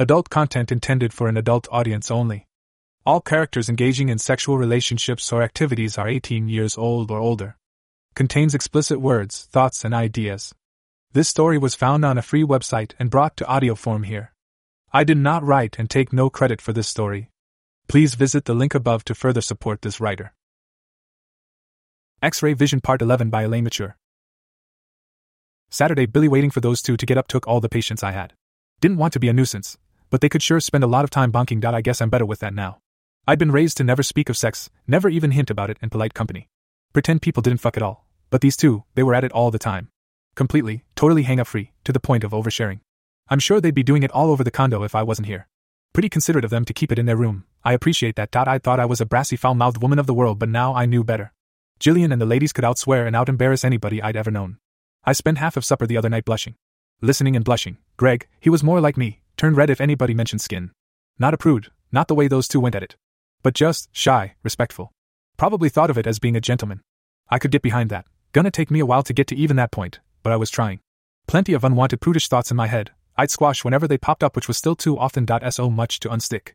Adult content intended for an adult audience only. All characters engaging in sexual relationships or activities are 18 years old or older. Contains explicit words, thoughts, and ideas. This story was found on a free website and brought to audio form here. I did not write and take no credit for this story. Please visit the link above to further support this writer. X Ray Vision Part 11 by Elaine Mature. Saturday, Billy waiting for those two to get up took all the patience I had. Didn't want to be a nuisance, but they could sure spend a lot of time bonking. I guess I'm better with that now. I'd been raised to never speak of sex, never even hint about it in polite company. Pretend people didn't fuck at all. But these two, they were at it all the time. Completely, totally hang up free, to the point of oversharing. I'm sure they'd be doing it all over the condo if I wasn't here. Pretty considerate of them to keep it in their room. I appreciate that. Dot. I thought I was a brassy, foul mouthed woman of the world, but now I knew better. Jillian and the ladies could outswear and out embarrass anybody I'd ever known. I spent half of supper the other night blushing. Listening and blushing. Greg, he was more like me, turned red if anybody mentioned skin. Not a prude, not the way those two went at it. But just, shy, respectful. Probably thought of it as being a gentleman. I could get behind that. Gonna take me a while to get to even that point, but I was trying. Plenty of unwanted prudish thoughts in my head, I'd squash whenever they popped up, which was still too often. So much to unstick.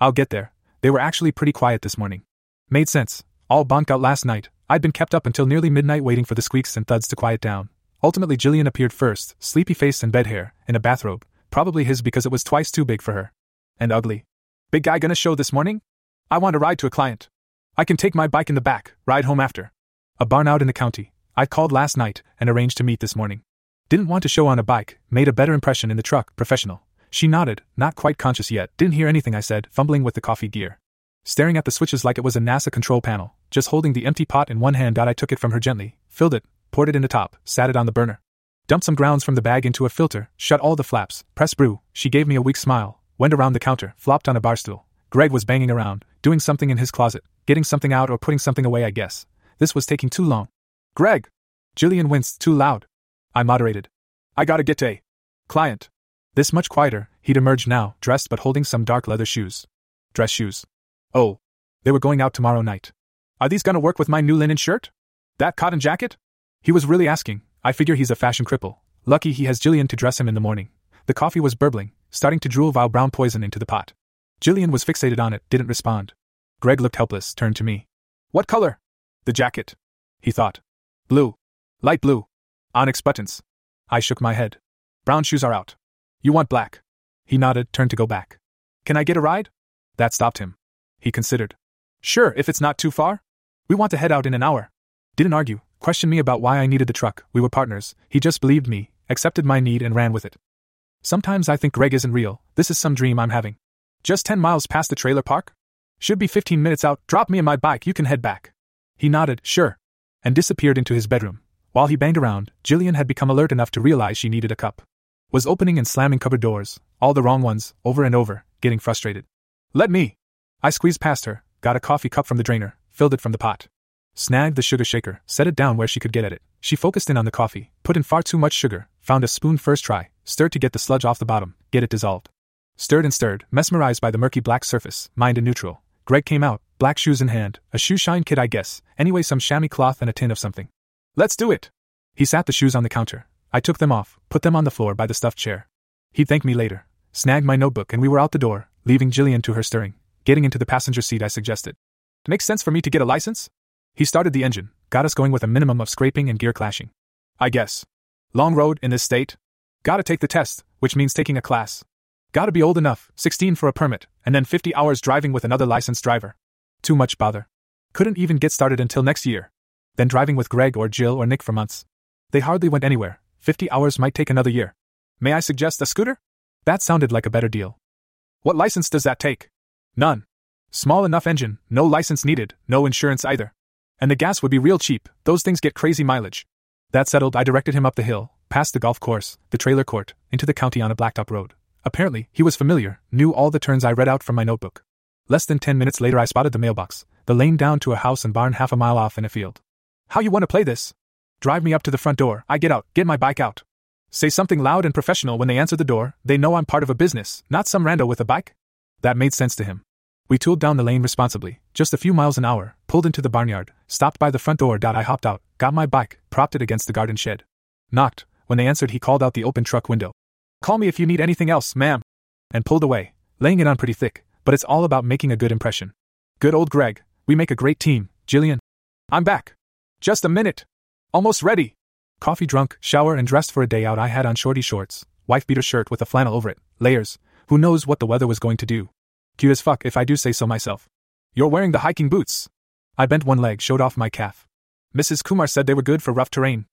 I'll get there. They were actually pretty quiet this morning. Made sense. All bonked out last night, I'd been kept up until nearly midnight waiting for the squeaks and thuds to quiet down. Ultimately, Jillian appeared first, sleepy face and bed hair, in a bathrobe, probably his because it was twice too big for her. And ugly. Big guy gonna show this morning? I want a ride to a client. I can take my bike in the back, ride home after. A barn out in the county. I called last night and arranged to meet this morning. Didn't want to show on a bike, made a better impression in the truck, professional. She nodded, not quite conscious yet, didn't hear anything I said, fumbling with the coffee gear. Staring at the switches like it was a NASA control panel, just holding the empty pot in one hand. I took it from her gently, filled it, poured it in the top, sat it on the burner. Dumped some grounds from the bag into a filter, shut all the flaps, pressed brew. She gave me a weak smile, went around the counter, flopped on a bar stool. Greg was banging around, doing something in his closet, getting something out or putting something away, I guess. This was taking too long. Greg! Jillian winced too loud. I moderated. I gotta get a client. This much quieter, he'd emerged now, dressed but holding some dark leather shoes. Dress shoes. Oh. They were going out tomorrow night. Are these gonna work with my new linen shirt? That cotton jacket? He was really asking. I figure he's a fashion cripple. Lucky he has Jillian to dress him in the morning. The coffee was burbling, starting to drool vile brown poison into the pot. Jillian was fixated on it, didn't respond. Greg looked helpless, turned to me. What color? The jacket. He thought. Blue. Light blue. Onyx buttons. I shook my head. Brown shoes are out. You want black? He nodded, turned to go back. Can I get a ride? That stopped him. He considered. Sure, if it's not too far. We want to head out in an hour. Didn't argue, questioned me about why I needed the truck, we were partners, he just believed me, accepted my need, and ran with it. Sometimes I think Greg isn't real, this is some dream I'm having. Just 10 miles past the trailer park? Should be 15 minutes out, drop me in my bike, you can head back. He nodded, sure, and disappeared into his bedroom. While he banged around, Jillian had become alert enough to realize she needed a cup. Was opening and slamming cupboard doors, all the wrong ones, over and over, getting frustrated. Let me! I squeezed past her, got a coffee cup from the drainer, filled it from the pot. Snagged the sugar shaker, set it down where she could get at it. She focused in on the coffee, put in far too much sugar, found a spoon first try, stirred to get the sludge off the bottom, get it dissolved. Stirred and stirred, mesmerized by the murky black surface, mind in neutral. Greg came out, black shoes in hand, a shoe shine kit, I guess, anyway, some chamois cloth and a tin of something. Let's do it! He sat the shoes on the counter. I took them off, put them on the floor by the stuffed chair. He'd thank me later. Snagged my notebook, and we were out the door, leaving Jillian to her stirring. Getting into the passenger seat, I suggested. Makes sense for me to get a license? He started the engine, got us going with a minimum of scraping and gear clashing. I guess. Long road in this state? Gotta take the test, which means taking a class. Gotta be old enough, 16 for a permit, and then 50 hours driving with another licensed driver. Too much bother. Couldn't even get started until next year. Then driving with Greg or Jill or Nick for months. They hardly went anywhere. 50 hours might take another year. May I suggest a scooter? That sounded like a better deal. What license does that take? None. Small enough engine, no license needed, no insurance either. And the gas would be real cheap, those things get crazy mileage. That settled, I directed him up the hill, past the golf course, the trailer court, into the county on a blacktop road. Apparently, he was familiar, knew all the turns I read out from my notebook. Less than ten minutes later, I spotted the mailbox, the lane down to a house and barn half a mile off in a field. How you want to play this? Drive me up to the front door, I get out, get my bike out. Say something loud and professional when they answer the door, they know I'm part of a business, not some rando with a bike? That made sense to him. We tooled down the lane responsibly, just a few miles an hour, pulled into the barnyard, stopped by the front door. I hopped out, got my bike, propped it against the garden shed. Knocked. When they answered, he called out the open truck window. Call me if you need anything else, ma'am. and pulled away, laying it on pretty thick, but it's all about making a good impression. Good old Greg, we make a great team, Jillian. I'm back. Just a minute. Almost ready. Coffee drunk, shower, and dressed for a day out, I had on shorty shorts, wife beater shirt with a flannel over it, layers. Who knows what the weather was going to do? Cute as fuck if I do say so myself. You're wearing the hiking boots. I bent one leg, showed off my calf. Mrs. Kumar said they were good for rough terrain.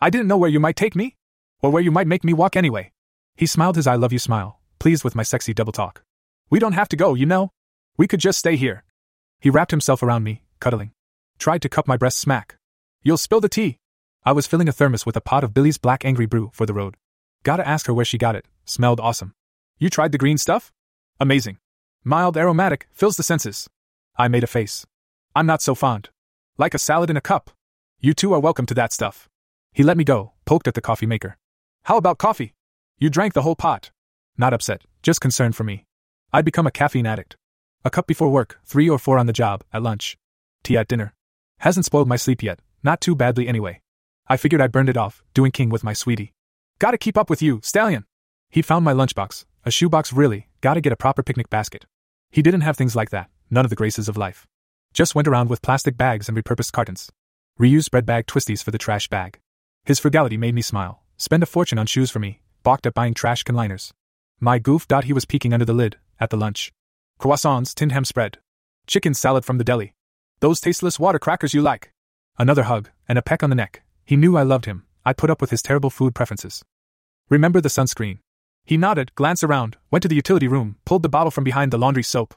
I didn't know where you might take me? Or where you might make me walk anyway. He smiled his I love you smile, pleased with my sexy double talk. We don't have to go, you know? We could just stay here. He wrapped himself around me, cuddling. Tried to cup my breast smack. You'll spill the tea. I was filling a thermos with a pot of Billy's Black Angry Brew for the road. Gotta ask her where she got it. Smelled awesome. You tried the green stuff? Amazing. Mild aromatic, fills the senses. I made a face. I'm not so fond. Like a salad in a cup. You two are welcome to that stuff. He let me go, poked at the coffee maker. How about coffee? You drank the whole pot. Not upset, just concerned for me. I'd become a caffeine addict. A cup before work, three or four on the job, at lunch. Tea at dinner. Hasn't spoiled my sleep yet, not too badly anyway. I figured I burned it off, doing king with my sweetie. Gotta keep up with you, stallion! He found my lunchbox, a shoebox really, gotta get a proper picnic basket. He didn't have things like that, none of the graces of life. Just went around with plastic bags and repurposed cartons. Reused bread bag twisties for the trash bag. His frugality made me smile. Spend a fortune on shoes for me, balked at buying trash conliners. My goof. He was peeking under the lid, at the lunch. Croissants, tinned ham spread. Chicken salad from the deli. Those tasteless water crackers you like. Another hug, and a peck on the neck. He knew I loved him. I put up with his terrible food preferences. Remember the sunscreen. He nodded, glanced around, went to the utility room, pulled the bottle from behind the laundry soap.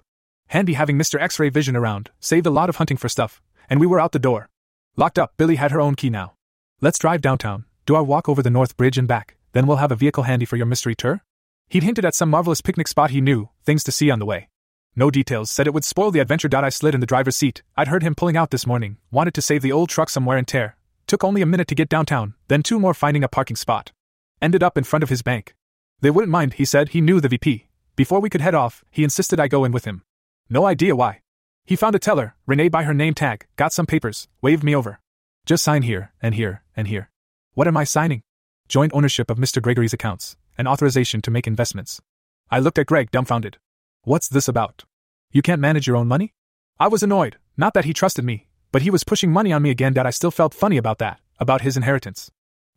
Handy having Mr. X ray vision around, saved a lot of hunting for stuff, and we were out the door. Locked up, Billy had her own key now. Let's drive downtown. Do I walk over the North Bridge and back, then we'll have a vehicle handy for your mystery tour? He'd hinted at some marvelous picnic spot he knew, things to see on the way. No details, said it would spoil the adventure. I slid in the driver's seat. I'd heard him pulling out this morning, wanted to save the old truck some wear and tear. Took only a minute to get downtown, then two more finding a parking spot. Ended up in front of his bank. They wouldn't mind, he said, he knew the VP. Before we could head off, he insisted I go in with him. No idea why. He found a teller, Renee by her name tag, got some papers, waved me over. Just sign here, and here, and here. What am I signing? Joint ownership of Mr. Gregory's accounts, and authorization to make investments. I looked at Greg, dumbfounded. What's this about? You can't manage your own money? I was annoyed, not that he trusted me, but he was pushing money on me again that I still felt funny about that, about his inheritance.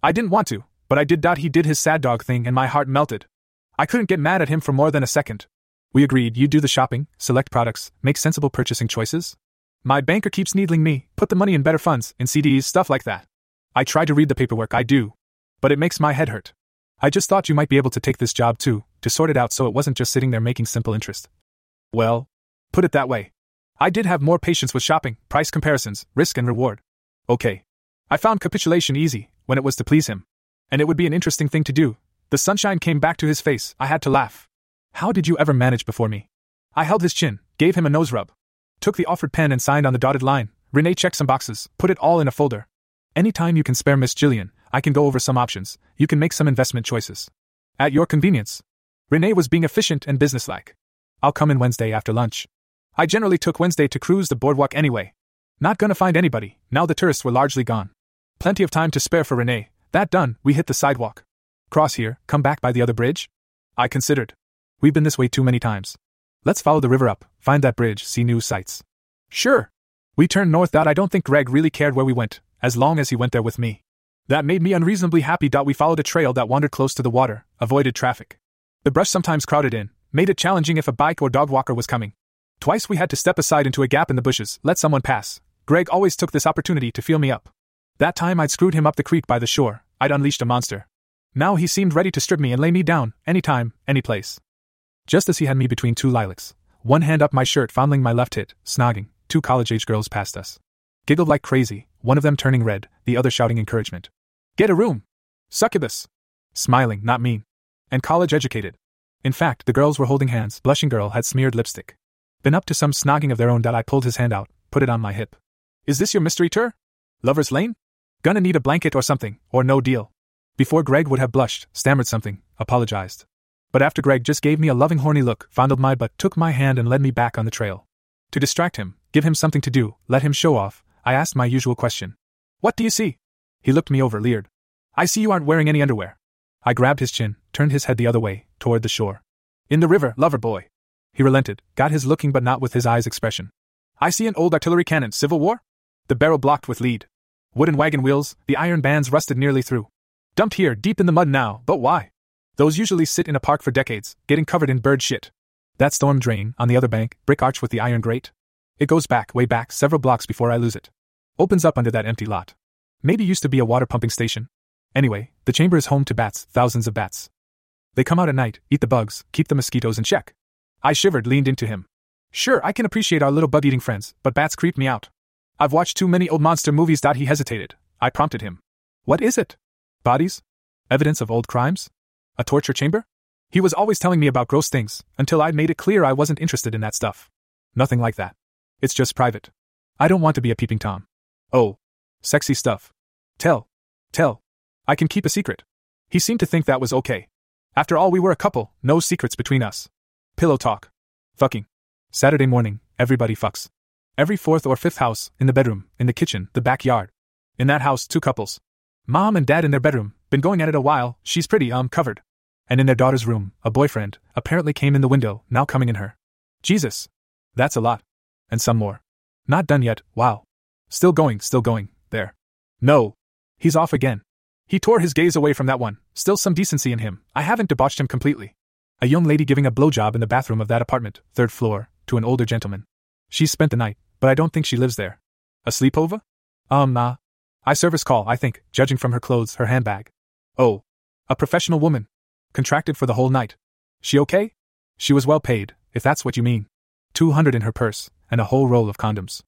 I didn't want to, but I did. He did his sad dog thing and my heart melted. I couldn't get mad at him for more than a second. We agreed you do the shopping, select products, make sensible purchasing choices. My banker keeps needling me, put the money in better funds, in CDs, stuff like that. I try to read the paperwork, I do. But it makes my head hurt. I just thought you might be able to take this job too, to sort it out so it wasn't just sitting there making simple interest. Well, put it that way. I did have more patience with shopping, price comparisons, risk and reward. Okay. I found capitulation easy, when it was to please him. And it would be an interesting thing to do. The sunshine came back to his face, I had to laugh. How did you ever manage before me? I held his chin, gave him a nose rub. Took the offered pen and signed on the dotted line. Renee checked some boxes, put it all in a folder. Any time you can spare Miss Jillian, I can go over some options, you can make some investment choices. At your convenience. Renee was being efficient and businesslike. I'll come in Wednesday after lunch. I generally took Wednesday to cruise the boardwalk anyway. Not gonna find anybody, now the tourists were largely gone. Plenty of time to spare for Renee. That done, we hit the sidewalk. Cross here, come back by the other bridge? I considered. We've been this way too many times. Let's follow the river up, find that bridge, see new sights. Sure. We turned north. I don't think Greg really cared where we went, as long as he went there with me. That made me unreasonably happy. We followed a trail that wandered close to the water, avoided traffic. The brush sometimes crowded in, made it challenging if a bike or dog walker was coming. Twice we had to step aside into a gap in the bushes, let someone pass. Greg always took this opportunity to feel me up. That time I'd screwed him up the creek by the shore, I'd unleashed a monster. Now he seemed ready to strip me and lay me down, anytime, any place. Just as he had me between two lilacs, one hand up my shirt fondling my left hip, snogging, two college age girls passed us. Giggled like crazy, one of them turning red, the other shouting encouragement. Get a room! Succubus! Smiling, not mean. And college educated. In fact, the girls were holding hands, blushing girl had smeared lipstick. Been up to some snogging of their own that I pulled his hand out, put it on my hip. Is this your mystery tour? Lover's Lane? Gonna need a blanket or something, or no deal. Before Greg would have blushed, stammered something, apologized. But after Greg just gave me a loving horny look, fondled my butt, took my hand and led me back on the trail. To distract him, give him something to do, let him show off, I asked my usual question. What do you see? He looked me over, leered. I see you aren't wearing any underwear. I grabbed his chin, turned his head the other way, toward the shore. In the river, lover boy. He relented, got his looking but not with his eyes expression. I see an old artillery cannon, Civil War? The barrel blocked with lead. Wooden wagon wheels, the iron bands rusted nearly through. Dumped here, deep in the mud now, but why? Those usually sit in a park for decades, getting covered in bird shit. That storm drain, on the other bank, brick arch with the iron grate. It goes back, way back, several blocks before I lose it. Opens up under that empty lot. Maybe used to be a water pumping station. Anyway, the chamber is home to bats, thousands of bats. They come out at night, eat the bugs, keep the mosquitoes in check. I shivered, leaned into him. Sure, I can appreciate our little bug eating friends, but bats creep me out. I've watched too many old monster movies. He hesitated. I prompted him. What is it? Bodies? Evidence of old crimes? A torture chamber? He was always telling me about gross things, until I'd made it clear I wasn't interested in that stuff. Nothing like that. It's just private. I don't want to be a peeping Tom. Oh. Sexy stuff. Tell. Tell. I can keep a secret. He seemed to think that was okay. After all, we were a couple, no secrets between us. Pillow talk. Fucking. Saturday morning, everybody fucks. Every fourth or fifth house, in the bedroom, in the kitchen, the backyard. In that house, two couples. Mom and dad in their bedroom, been going at it a while, she's pretty, um, covered. And in their daughter's room, a boyfriend, apparently came in the window, now coming in her. Jesus. That's a lot. And some more. Not done yet, wow. Still going, still going, there. No. He's off again. He tore his gaze away from that one, still some decency in him, I haven't debauched him completely. A young lady giving a blowjob in the bathroom of that apartment, third floor, to an older gentleman. She spent the night, but I don't think she lives there. A sleepover? Um, nah. I service call, I think, judging from her clothes, her handbag. Oh. A professional woman. Contracted for the whole night. She okay? She was well paid, if that's what you mean. 200 in her purse, and a whole roll of condoms.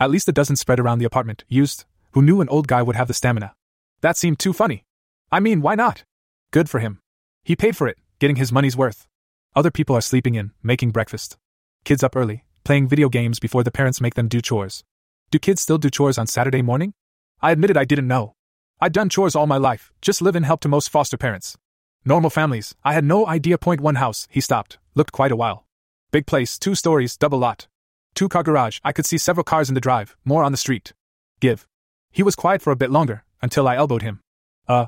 At least a dozen spread around the apartment, used. Who knew an old guy would have the stamina? That seemed too funny. I mean, why not? Good for him. He paid for it, getting his money's worth. Other people are sleeping in, making breakfast. Kids up early, playing video games before the parents make them do chores. Do kids still do chores on Saturday morning? I admitted I didn't know. I'd done chores all my life, just live and help to most foster parents. Normal families, I had no idea. Point one house, he stopped, looked quite a while. Big place, two stories, double lot. Two car garage, I could see several cars in the drive, more on the street. Give. He was quiet for a bit longer, until I elbowed him. Uh,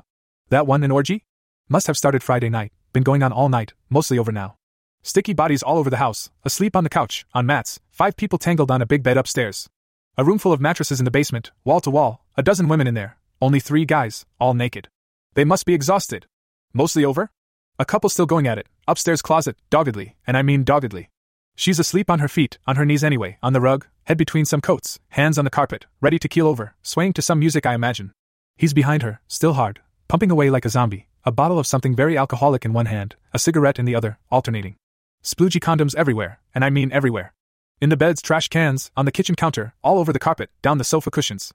that one an orgy? Must have started Friday night, been going on all night, mostly over now. Sticky bodies all over the house, asleep on the couch, on mats, five people tangled on a big bed upstairs. A room full of mattresses in the basement, wall to wall, a dozen women in there, only three guys, all naked. They must be exhausted. Mostly over? A couple still going at it, upstairs closet, doggedly, and I mean doggedly. She's asleep on her feet, on her knees anyway, on the rug, head between some coats, hands on the carpet, ready to keel over, swaying to some music I imagine. He's behind her, still hard, pumping away like a zombie, a bottle of something very alcoholic in one hand, a cigarette in the other, alternating. Sploogey condoms everywhere, and I mean everywhere. In the beds, trash cans, on the kitchen counter, all over the carpet, down the sofa cushions.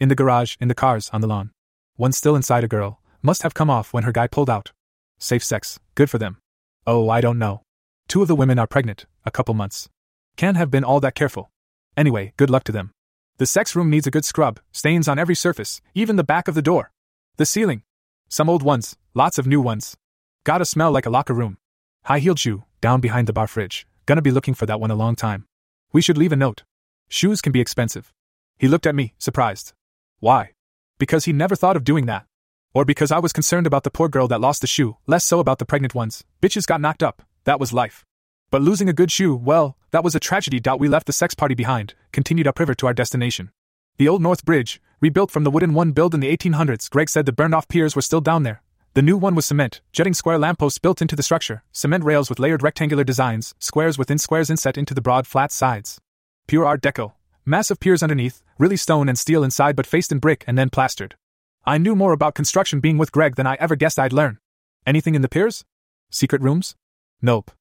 In the garage, in the cars, on the lawn. One still inside a girl, must have come off when her guy pulled out. Safe sex, good for them. Oh, I don't know. Two of the women are pregnant, a couple months. Can't have been all that careful. Anyway, good luck to them. The sex room needs a good scrub, stains on every surface, even the back of the door. The ceiling. Some old ones, lots of new ones. Gotta smell like a locker room. High heeled shoe, down behind the bar fridge. Gonna be looking for that one a long time. We should leave a note. Shoes can be expensive. He looked at me, surprised. Why? Because he never thought of doing that. Or because I was concerned about the poor girl that lost the shoe, less so about the pregnant ones. Bitches got knocked up. That was life. But losing a good shoe, well, that was a tragedy. We left the sex party behind, continued upriver to our destination. The Old North Bridge, rebuilt from the wooden one built in the 1800s, Greg said the burned off piers were still down there, the new one was cement, jutting square lampposts built into the structure, cement rails with layered rectangular designs, squares within squares inset into the broad flat sides. Pure Art Deco. Massive piers underneath, really stone and steel inside but faced in brick and then plastered. I knew more about construction being with Greg than I ever guessed I'd learn. Anything in the piers? Secret rooms? Nope.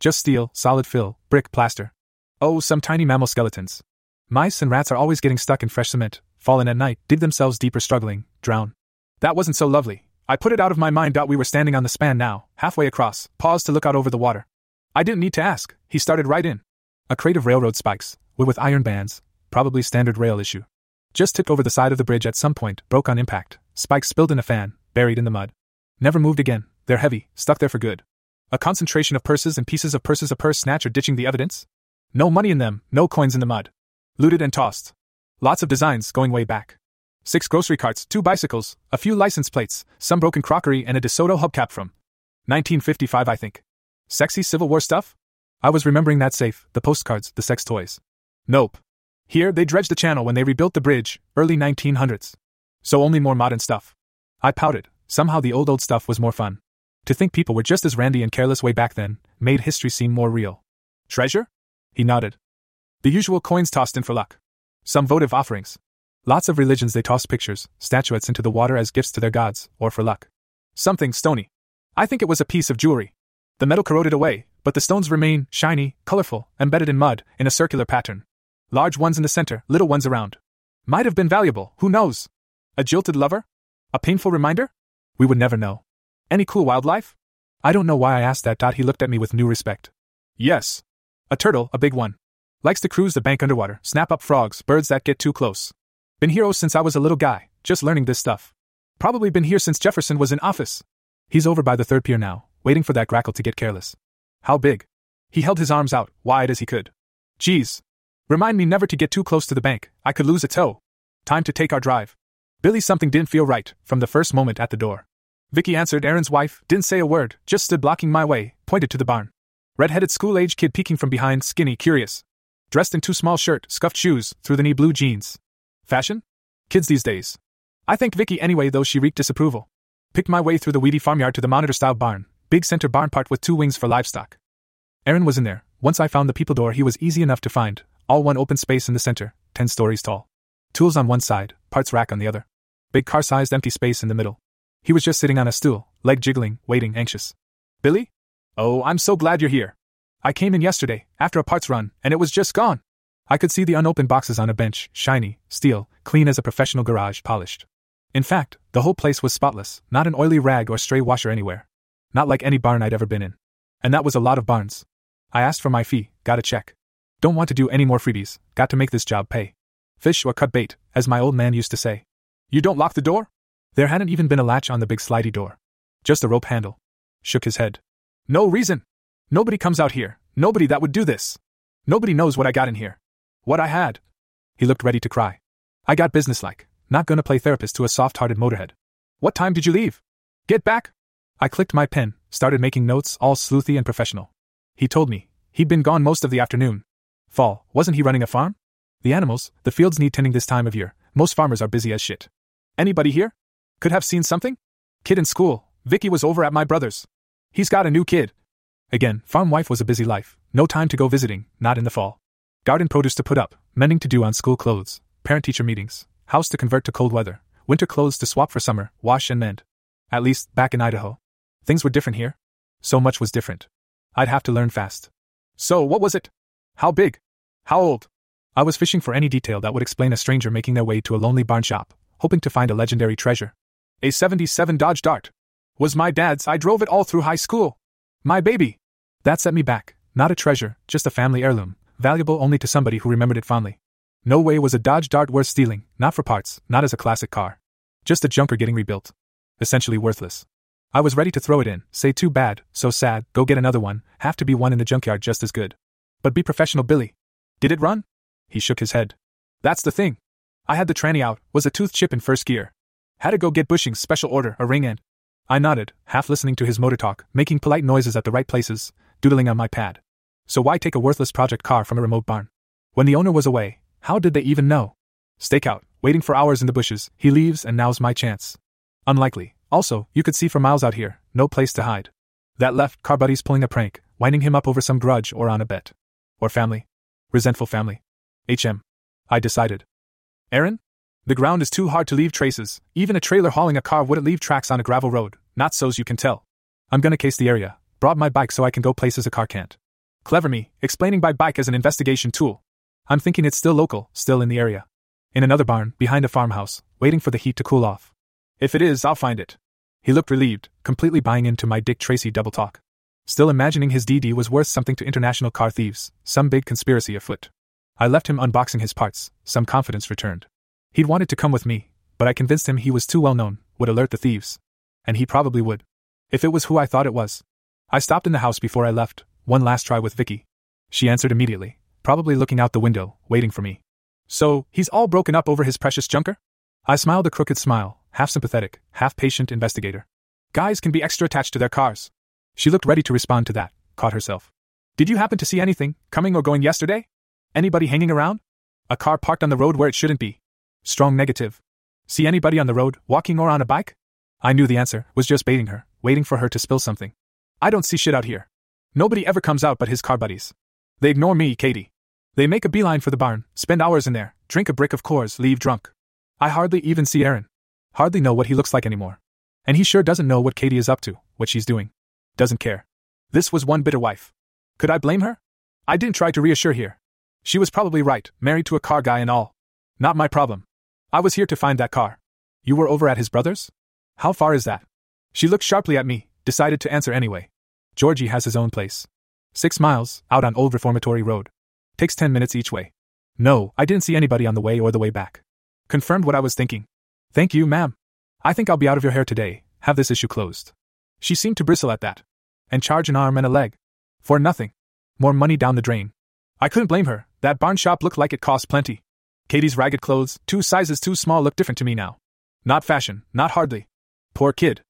Just steel, solid fill, brick, plaster. Oh, some tiny mammal skeletons. Mice and rats are always getting stuck in fresh cement, fall in at night, dig themselves deeper, struggling, drown. That wasn't so lovely, I put it out of my mind. We were standing on the span now, halfway across, paused to look out over the water. I didn't need to ask, he started right in. A crate of railroad spikes, with iron bands, probably standard rail issue. Just tipped over the side of the bridge at some point, broke on impact, spikes spilled in a fan, buried in the mud. Never moved again, they're heavy, stuck there for good. A concentration of purses and pieces of purses a purse snatch or ditching the evidence? No money in them, no coins in the mud. Looted and tossed. Lots of designs going way back. Six grocery carts, two bicycles, a few license plates, some broken crockery, and a DeSoto hubcap from 1955, I think. Sexy Civil War stuff? I was remembering that safe, the postcards, the sex toys. Nope. Here, they dredged the channel when they rebuilt the bridge, early 1900s. So only more modern stuff. I pouted. Somehow the old old stuff was more fun. To think people were just as randy and careless way back then made history seem more real. Treasure? He nodded. The usual coins tossed in for luck. Some votive offerings. Lots of religions they toss pictures, statuettes into the water as gifts to their gods, or for luck. Something stony. I think it was a piece of jewelry. The metal corroded away, but the stones remain shiny, colorful, embedded in mud, in a circular pattern. Large ones in the center, little ones around. Might have been valuable, who knows? A jilted lover? A painful reminder? We would never know. Any cool wildlife? I don't know why I asked that. Dot. He looked at me with new respect. Yes. A turtle, a big one. Likes to cruise the bank underwater, snap up frogs, birds that get too close. Been here oh, since I was a little guy, just learning this stuff. Probably been here since Jefferson was in office. He's over by the third pier now, waiting for that grackle to get careless. How big? He held his arms out, wide as he could. Geez. Remind me never to get too close to the bank, I could lose a toe. Time to take our drive. Billy something didn't feel right, from the first moment at the door. Vicky answered Aaron's wife, didn't say a word, just stood blocking my way, pointed to the barn. Red-headed school-age kid peeking from behind, skinny, curious. Dressed in too small shirt, scuffed shoes, through-the-knee blue jeans. Fashion? Kids these days. I thank Vicky anyway, though she reeked disapproval. Picked my way through the weedy farmyard to the monitor-style barn, big center barn part with two wings for livestock. Aaron was in there. Once I found the people door, he was easy enough to find. All one open space in the center, ten stories tall. Tools on one side, parts rack on the other. Big car sized empty space in the middle. He was just sitting on a stool, leg jiggling, waiting, anxious. Billy? Oh, I'm so glad you're here. I came in yesterday, after a parts run, and it was just gone. I could see the unopened boxes on a bench, shiny, steel, clean as a professional garage, polished. In fact, the whole place was spotless, not an oily rag or stray washer anywhere. Not like any barn I'd ever been in. And that was a lot of barns. I asked for my fee, got a check. Don't want to do any more freebies, got to make this job pay. Fish or cut bait, as my old man used to say. You don't lock the door? There hadn't even been a latch on the big slidey door. Just a rope handle. Shook his head. No reason. Nobody comes out here. Nobody that would do this. Nobody knows what I got in here. What I had. He looked ready to cry. I got businesslike, not gonna play therapist to a soft hearted motorhead. What time did you leave? Get back? I clicked my pen, started making notes, all sleuthy and professional. He told me, he'd been gone most of the afternoon. Fall, wasn't he running a farm? The animals, the fields need tending this time of year. Most farmers are busy as shit. Anybody here? Could have seen something? Kid in school. Vicky was over at my brother's. He's got a new kid. Again, farm wife was a busy life. No time to go visiting, not in the fall garden produce to put up, mending to do on school clothes, parent teacher meetings, house to convert to cold weather, winter clothes to swap for summer, wash and mend. At least, back in Idaho. Things were different here. So much was different. I'd have to learn fast. So, what was it? How big? How old? I was fishing for any detail that would explain a stranger making their way to a lonely barn shop, hoping to find a legendary treasure. A 77 Dodge Dart. Was my dad's, I drove it all through high school. My baby. That set me back. Not a treasure, just a family heirloom, valuable only to somebody who remembered it fondly. No way was a Dodge Dart worth stealing, not for parts, not as a classic car. Just a junker getting rebuilt. Essentially worthless. I was ready to throw it in, say too bad, so sad, go get another one, have to be one in the junkyard just as good. But be professional, Billy. Did it run? He shook his head. That's the thing. I had the tranny out, was a tooth chip in first gear. Had to go get bushings, special order, a ring end. I nodded, half listening to his motor talk, making polite noises at the right places, doodling on my pad. So why take a worthless project car from a remote barn? When the owner was away, how did they even know? Stakeout, waiting for hours in the bushes, he leaves and now's my chance. Unlikely. Also, you could see for miles out here, no place to hide. That left, car buddies pulling a prank, winding him up over some grudge or on a bet. Or family. Resentful family. HM. I decided. Aaron? The ground is too hard to leave traces, even a trailer hauling a car wouldn't leave tracks on a gravel road, not so's you can tell. I'm gonna case the area, brought my bike so I can go places a car can't. Clever me, explaining by bike as an investigation tool. I'm thinking it's still local, still in the area. In another barn, behind a farmhouse, waiting for the heat to cool off. If it is, I'll find it. He looked relieved, completely buying into my Dick Tracy double talk. Still imagining his DD was worth something to international car thieves, some big conspiracy afoot. I left him unboxing his parts, some confidence returned. He'd wanted to come with me, but I convinced him he was too well known, would alert the thieves. And he probably would. If it was who I thought it was. I stopped in the house before I left, one last try with Vicky. She answered immediately, probably looking out the window, waiting for me. So, he's all broken up over his precious junker? I smiled a crooked smile, half sympathetic, half patient investigator. Guys can be extra attached to their cars. She looked ready to respond to that, caught herself. Did you happen to see anything, coming or going yesterday? Anybody hanging around? A car parked on the road where it shouldn't be. Strong negative. See anybody on the road, walking or on a bike? I knew the answer, was just baiting her, waiting for her to spill something. I don't see shit out here. Nobody ever comes out but his car buddies. They ignore me, Katie. They make a beeline for the barn, spend hours in there, drink a brick of Coors, leave drunk. I hardly even see Aaron. Hardly know what he looks like anymore. And he sure doesn't know what Katie is up to, what she's doing. Doesn't care. This was one bitter wife. Could I blame her? I didn't try to reassure her. She was probably right, married to a car guy and all. Not my problem. I was here to find that car. You were over at his brother's? How far is that? She looked sharply at me, decided to answer anyway. Georgie has his own place. Six miles, out on Old Reformatory Road. Takes ten minutes each way. No, I didn't see anybody on the way or the way back. Confirmed what I was thinking. Thank you, ma'am. I think I'll be out of your hair today, have this issue closed. She seemed to bristle at that. And charge an arm and a leg. For nothing. More money down the drain. I couldn't blame her, that barn shop looked like it cost plenty. Katie's ragged clothes, two sizes too small, look different to me now. Not fashion, not hardly. Poor kid.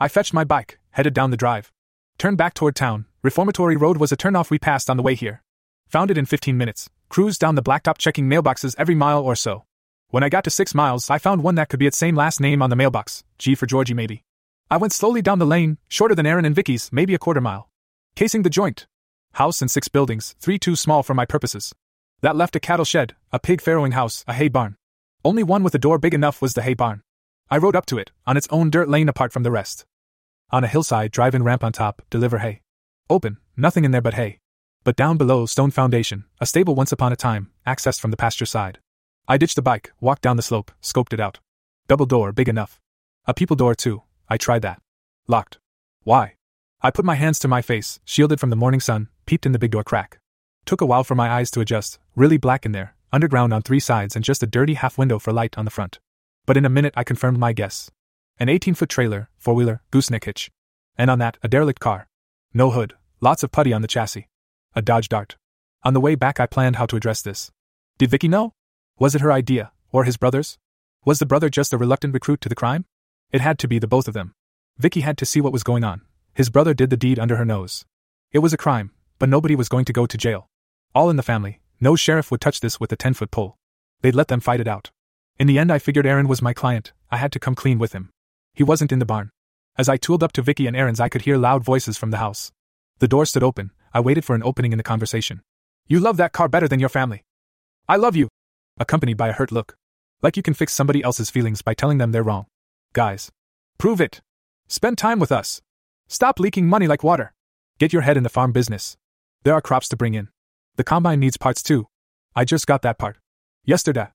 I fetched my bike, headed down the drive. Turned back toward town. Reformatory Road was a turnoff we passed on the way here. Found it in 15 minutes. Cruised down the blacktop checking mailboxes every mile or so. When I got to six miles, I found one that could be its same last name on the mailbox G for Georgie, maybe. I went slowly down the lane, shorter than Aaron and Vicky's, maybe a quarter mile. Casing the joint. House and six buildings, three too small for my purposes. That left a cattle shed, a pig farrowing house, a hay barn. Only one with a door big enough was the hay barn. I rode up to it, on its own dirt lane apart from the rest. On a hillside, drive in ramp on top, deliver hay. Open, nothing in there but hay. But down below, stone foundation, a stable once upon a time, accessed from the pasture side. I ditched the bike, walked down the slope, scoped it out. Double door, big enough. A people door, too. I tried that. Locked. Why? I put my hands to my face, shielded from the morning sun, peeped in the big door crack. Took a while for my eyes to adjust, really black in there, underground on three sides and just a dirty half window for light on the front. But in a minute I confirmed my guess. An 18 foot trailer, four wheeler, gooseneck hitch. And on that, a derelict car. No hood, lots of putty on the chassis. A Dodge Dart. On the way back, I planned how to address this. Did Vicky know? Was it her idea, or his brother's? Was the brother just a reluctant recruit to the crime? It had to be the both of them. Vicky had to see what was going on. His brother did the deed under her nose. It was a crime, but nobody was going to go to jail. All in the family, no sheriff would touch this with a 10 foot pole. They'd let them fight it out. In the end, I figured Aaron was my client, I had to come clean with him. He wasn't in the barn. As I tooled up to Vicky and Aaron's, I could hear loud voices from the house. The door stood open. I waited for an opening in the conversation. You love that car better than your family. I love you. Accompanied by a hurt look. Like you can fix somebody else's feelings by telling them they're wrong. Guys. Prove it. Spend time with us. Stop leaking money like water. Get your head in the farm business. There are crops to bring in. The combine needs parts too. I just got that part. Yesterday.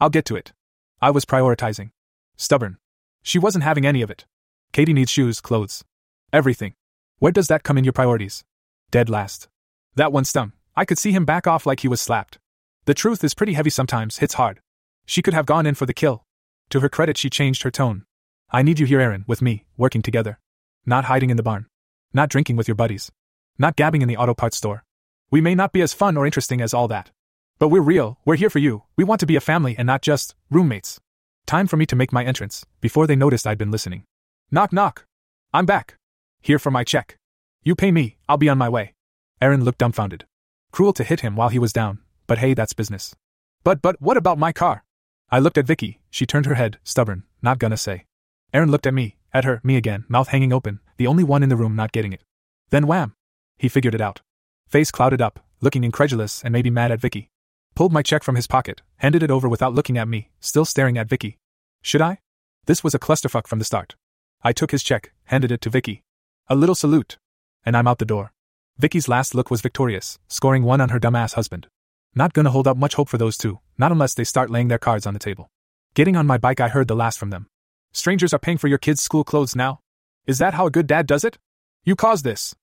I'll get to it. I was prioritizing. Stubborn. She wasn't having any of it. Katie needs shoes, clothes. Everything. Where does that come in your priorities? Dead last. That one stung. I could see him back off like he was slapped. The truth is pretty heavy sometimes, hits hard. She could have gone in for the kill. To her credit, she changed her tone. I need you here, Aaron, with me, working together. Not hiding in the barn. Not drinking with your buddies. Not gabbing in the auto parts store. We may not be as fun or interesting as all that. But we're real, we're here for you, we want to be a family and not just roommates. Time for me to make my entrance, before they noticed I'd been listening. Knock knock. I'm back. Here for my check. You pay me, I'll be on my way. Aaron looked dumbfounded. Cruel to hit him while he was down, but hey, that's business. But, but, what about my car? I looked at Vicky, she turned her head, stubborn, not gonna say. Aaron looked at me, at her, me again, mouth hanging open, the only one in the room not getting it. Then wham! He figured it out. Face clouded up, looking incredulous and maybe mad at Vicky pulled my check from his pocket, handed it over without looking at me, still staring at Vicky. Should I? This was a clusterfuck from the start. I took his check, handed it to Vicky. A little salute. And I'm out the door. Vicky's last look was victorious, scoring one on her dumbass husband. Not gonna hold up much hope for those two, not unless they start laying their cards on the table. Getting on my bike, I heard the last from them. Strangers are paying for your kids' school clothes now? Is that how a good dad does it? You caused this.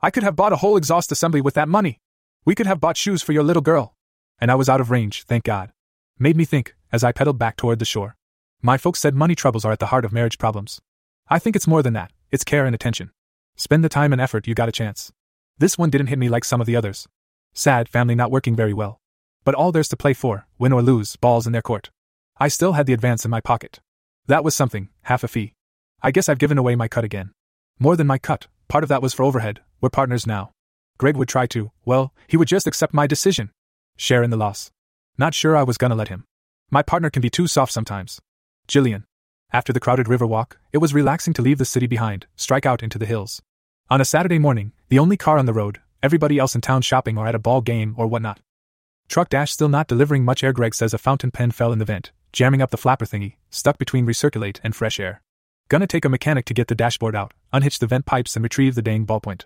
I could have bought a whole exhaust assembly with that money. We could have bought shoes for your little girl and I was out of range, thank God. Made me think, as I pedaled back toward the shore. My folks said money troubles are at the heart of marriage problems. I think it's more than that, it's care and attention. Spend the time and effort, you got a chance. This one didn't hit me like some of the others. Sad family not working very well. But all there's to play for, win or lose, balls in their court. I still had the advance in my pocket. That was something, half a fee. I guess I've given away my cut again. More than my cut, part of that was for overhead, we're partners now. Greg would try to, well, he would just accept my decision. Share in the loss. Not sure I was gonna let him. My partner can be too soft sometimes. Jillian. After the crowded river walk, it was relaxing to leave the city behind, strike out into the hills. On a Saturday morning, the only car on the road, everybody else in town shopping or at a ball game or whatnot. Truck dash still not delivering much air. Greg says a fountain pen fell in the vent, jamming up the flapper thingy, stuck between recirculate and fresh air. Gonna take a mechanic to get the dashboard out, unhitch the vent pipes, and retrieve the dang ballpoint.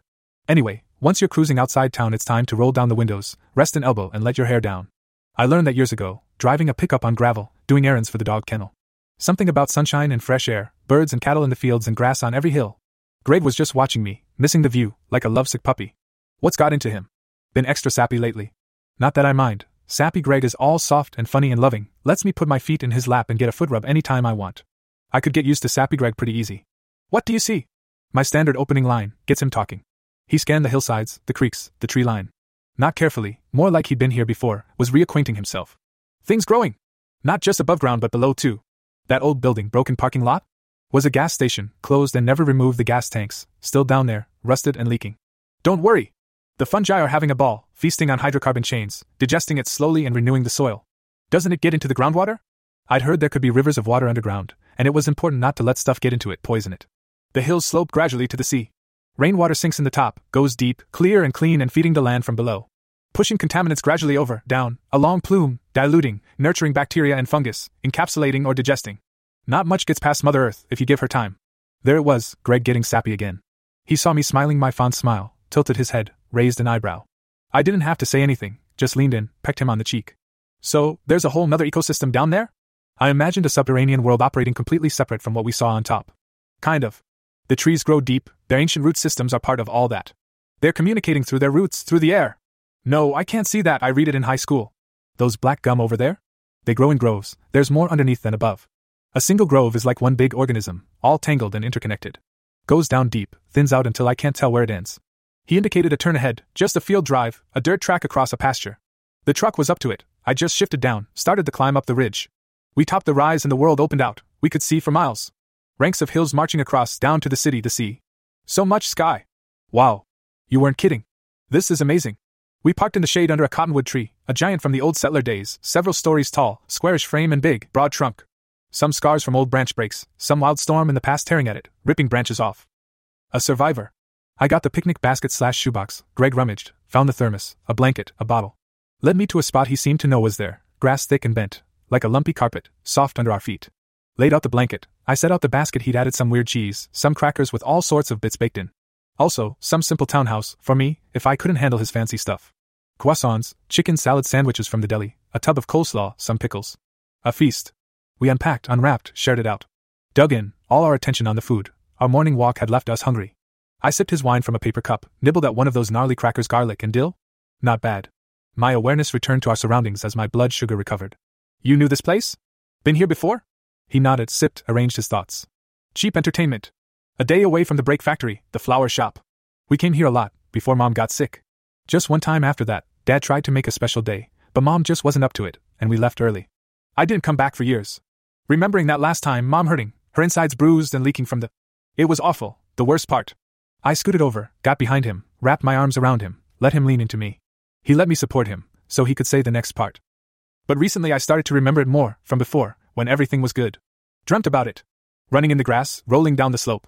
Anyway, once you're cruising outside town, it's time to roll down the windows, rest an elbow, and let your hair down. I learned that years ago, driving a pickup on gravel, doing errands for the dog kennel. Something about sunshine and fresh air, birds and cattle in the fields and grass on every hill. Greg was just watching me, missing the view, like a lovesick puppy. What's got into him? Been extra sappy lately. Not that I mind. Sappy Greg is all soft and funny and loving, lets me put my feet in his lap and get a foot rub any time I want. I could get used to Sappy Greg pretty easy. What do you see? My standard opening line gets him talking. He scanned the hillsides, the creeks, the tree line. Not carefully, more like he'd been here before, was reacquainting himself. Things growing. Not just above ground but below too. That old building, broken parking lot? Was a gas station, closed and never removed the gas tanks, still down there, rusted and leaking. Don't worry. The fungi are having a ball, feasting on hydrocarbon chains, digesting it slowly and renewing the soil. Doesn't it get into the groundwater? I'd heard there could be rivers of water underground, and it was important not to let stuff get into it, poison it. The hills slope gradually to the sea. Rainwater sinks in the top, goes deep, clear and clean, and feeding the land from below. Pushing contaminants gradually over, down, a long plume, diluting, nurturing bacteria and fungus, encapsulating or digesting. Not much gets past Mother Earth if you give her time. There it was, Greg getting sappy again. He saw me smiling my fond smile, tilted his head, raised an eyebrow. I didn't have to say anything, just leaned in, pecked him on the cheek. So, there's a whole nother ecosystem down there? I imagined a subterranean world operating completely separate from what we saw on top. Kind of. The trees grow deep, their ancient root systems are part of all that. They're communicating through their roots, through the air. No, I can't see that, I read it in high school. Those black gum over there? They grow in groves, there's more underneath than above. A single grove is like one big organism, all tangled and interconnected. Goes down deep, thins out until I can't tell where it ends. He indicated a turn ahead, just a field drive, a dirt track across a pasture. The truck was up to it. I just shifted down, started the climb up the ridge. We topped the rise and the world opened out. We could see for miles. Ranks of hills marching across, down to the city, the sea. So much sky. Wow. You weren't kidding. This is amazing. We parked in the shade under a cottonwood tree, a giant from the old settler days, several stories tall, squarish frame and big, broad trunk. Some scars from old branch breaks, some wild storm in the past tearing at it, ripping branches off. A survivor. I got the picnic basket slash shoebox. Greg rummaged, found the thermos, a blanket, a bottle. Led me to a spot he seemed to know was there, grass thick and bent, like a lumpy carpet, soft under our feet. Laid out the blanket, I set out the basket he'd added some weird cheese, some crackers with all sorts of bits baked in. Also, some simple townhouse, for me, if I couldn't handle his fancy stuff. Croissants, chicken salad sandwiches from the deli, a tub of coleslaw, some pickles. A feast. We unpacked, unwrapped, shared it out. Dug in, all our attention on the food. Our morning walk had left us hungry. I sipped his wine from a paper cup, nibbled at one of those gnarly crackers, garlic and dill. Not bad. My awareness returned to our surroundings as my blood sugar recovered. You knew this place? Been here before? He nodded, sipped, arranged his thoughts. Cheap entertainment. A day away from the brake factory, the flower shop. We came here a lot, before mom got sick. Just one time after that, dad tried to make a special day, but mom just wasn't up to it, and we left early. I didn't come back for years. Remembering that last time, mom hurting, her insides bruised and leaking from the. It was awful, the worst part. I scooted over, got behind him, wrapped my arms around him, let him lean into me. He let me support him, so he could say the next part. But recently I started to remember it more, from before, when everything was good. Dreamt about it. Running in the grass, rolling down the slope.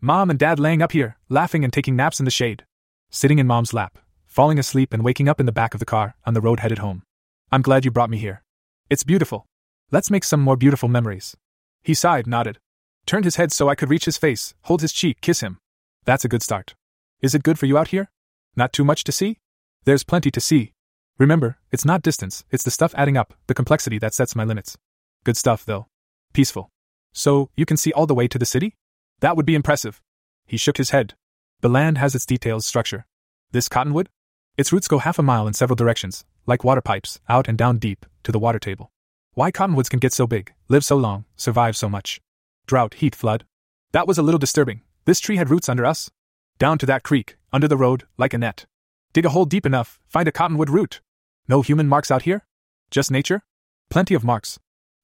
Mom and Dad laying up here, laughing and taking naps in the shade. Sitting in Mom's lap, falling asleep and waking up in the back of the car, on the road headed home. I'm glad you brought me here. It's beautiful. Let's make some more beautiful memories. He sighed, nodded. Turned his head so I could reach his face, hold his cheek, kiss him. That's a good start. Is it good for you out here? Not too much to see? There's plenty to see. Remember, it's not distance, it's the stuff adding up, the complexity that sets my limits. Good stuff, though. Peaceful. So, you can see all the way to the city? That would be impressive. He shook his head. The land has its detailed structure. This cottonwood? Its roots go half a mile in several directions, like water pipes, out and down deep, to the water table. Why cottonwoods can get so big, live so long, survive so much. Drought, heat, flood. That was a little disturbing, this tree had roots under us. Down to that creek, under the road, like a net. Dig a hole deep enough, find a cottonwood root. No human marks out here? Just nature? Plenty of marks.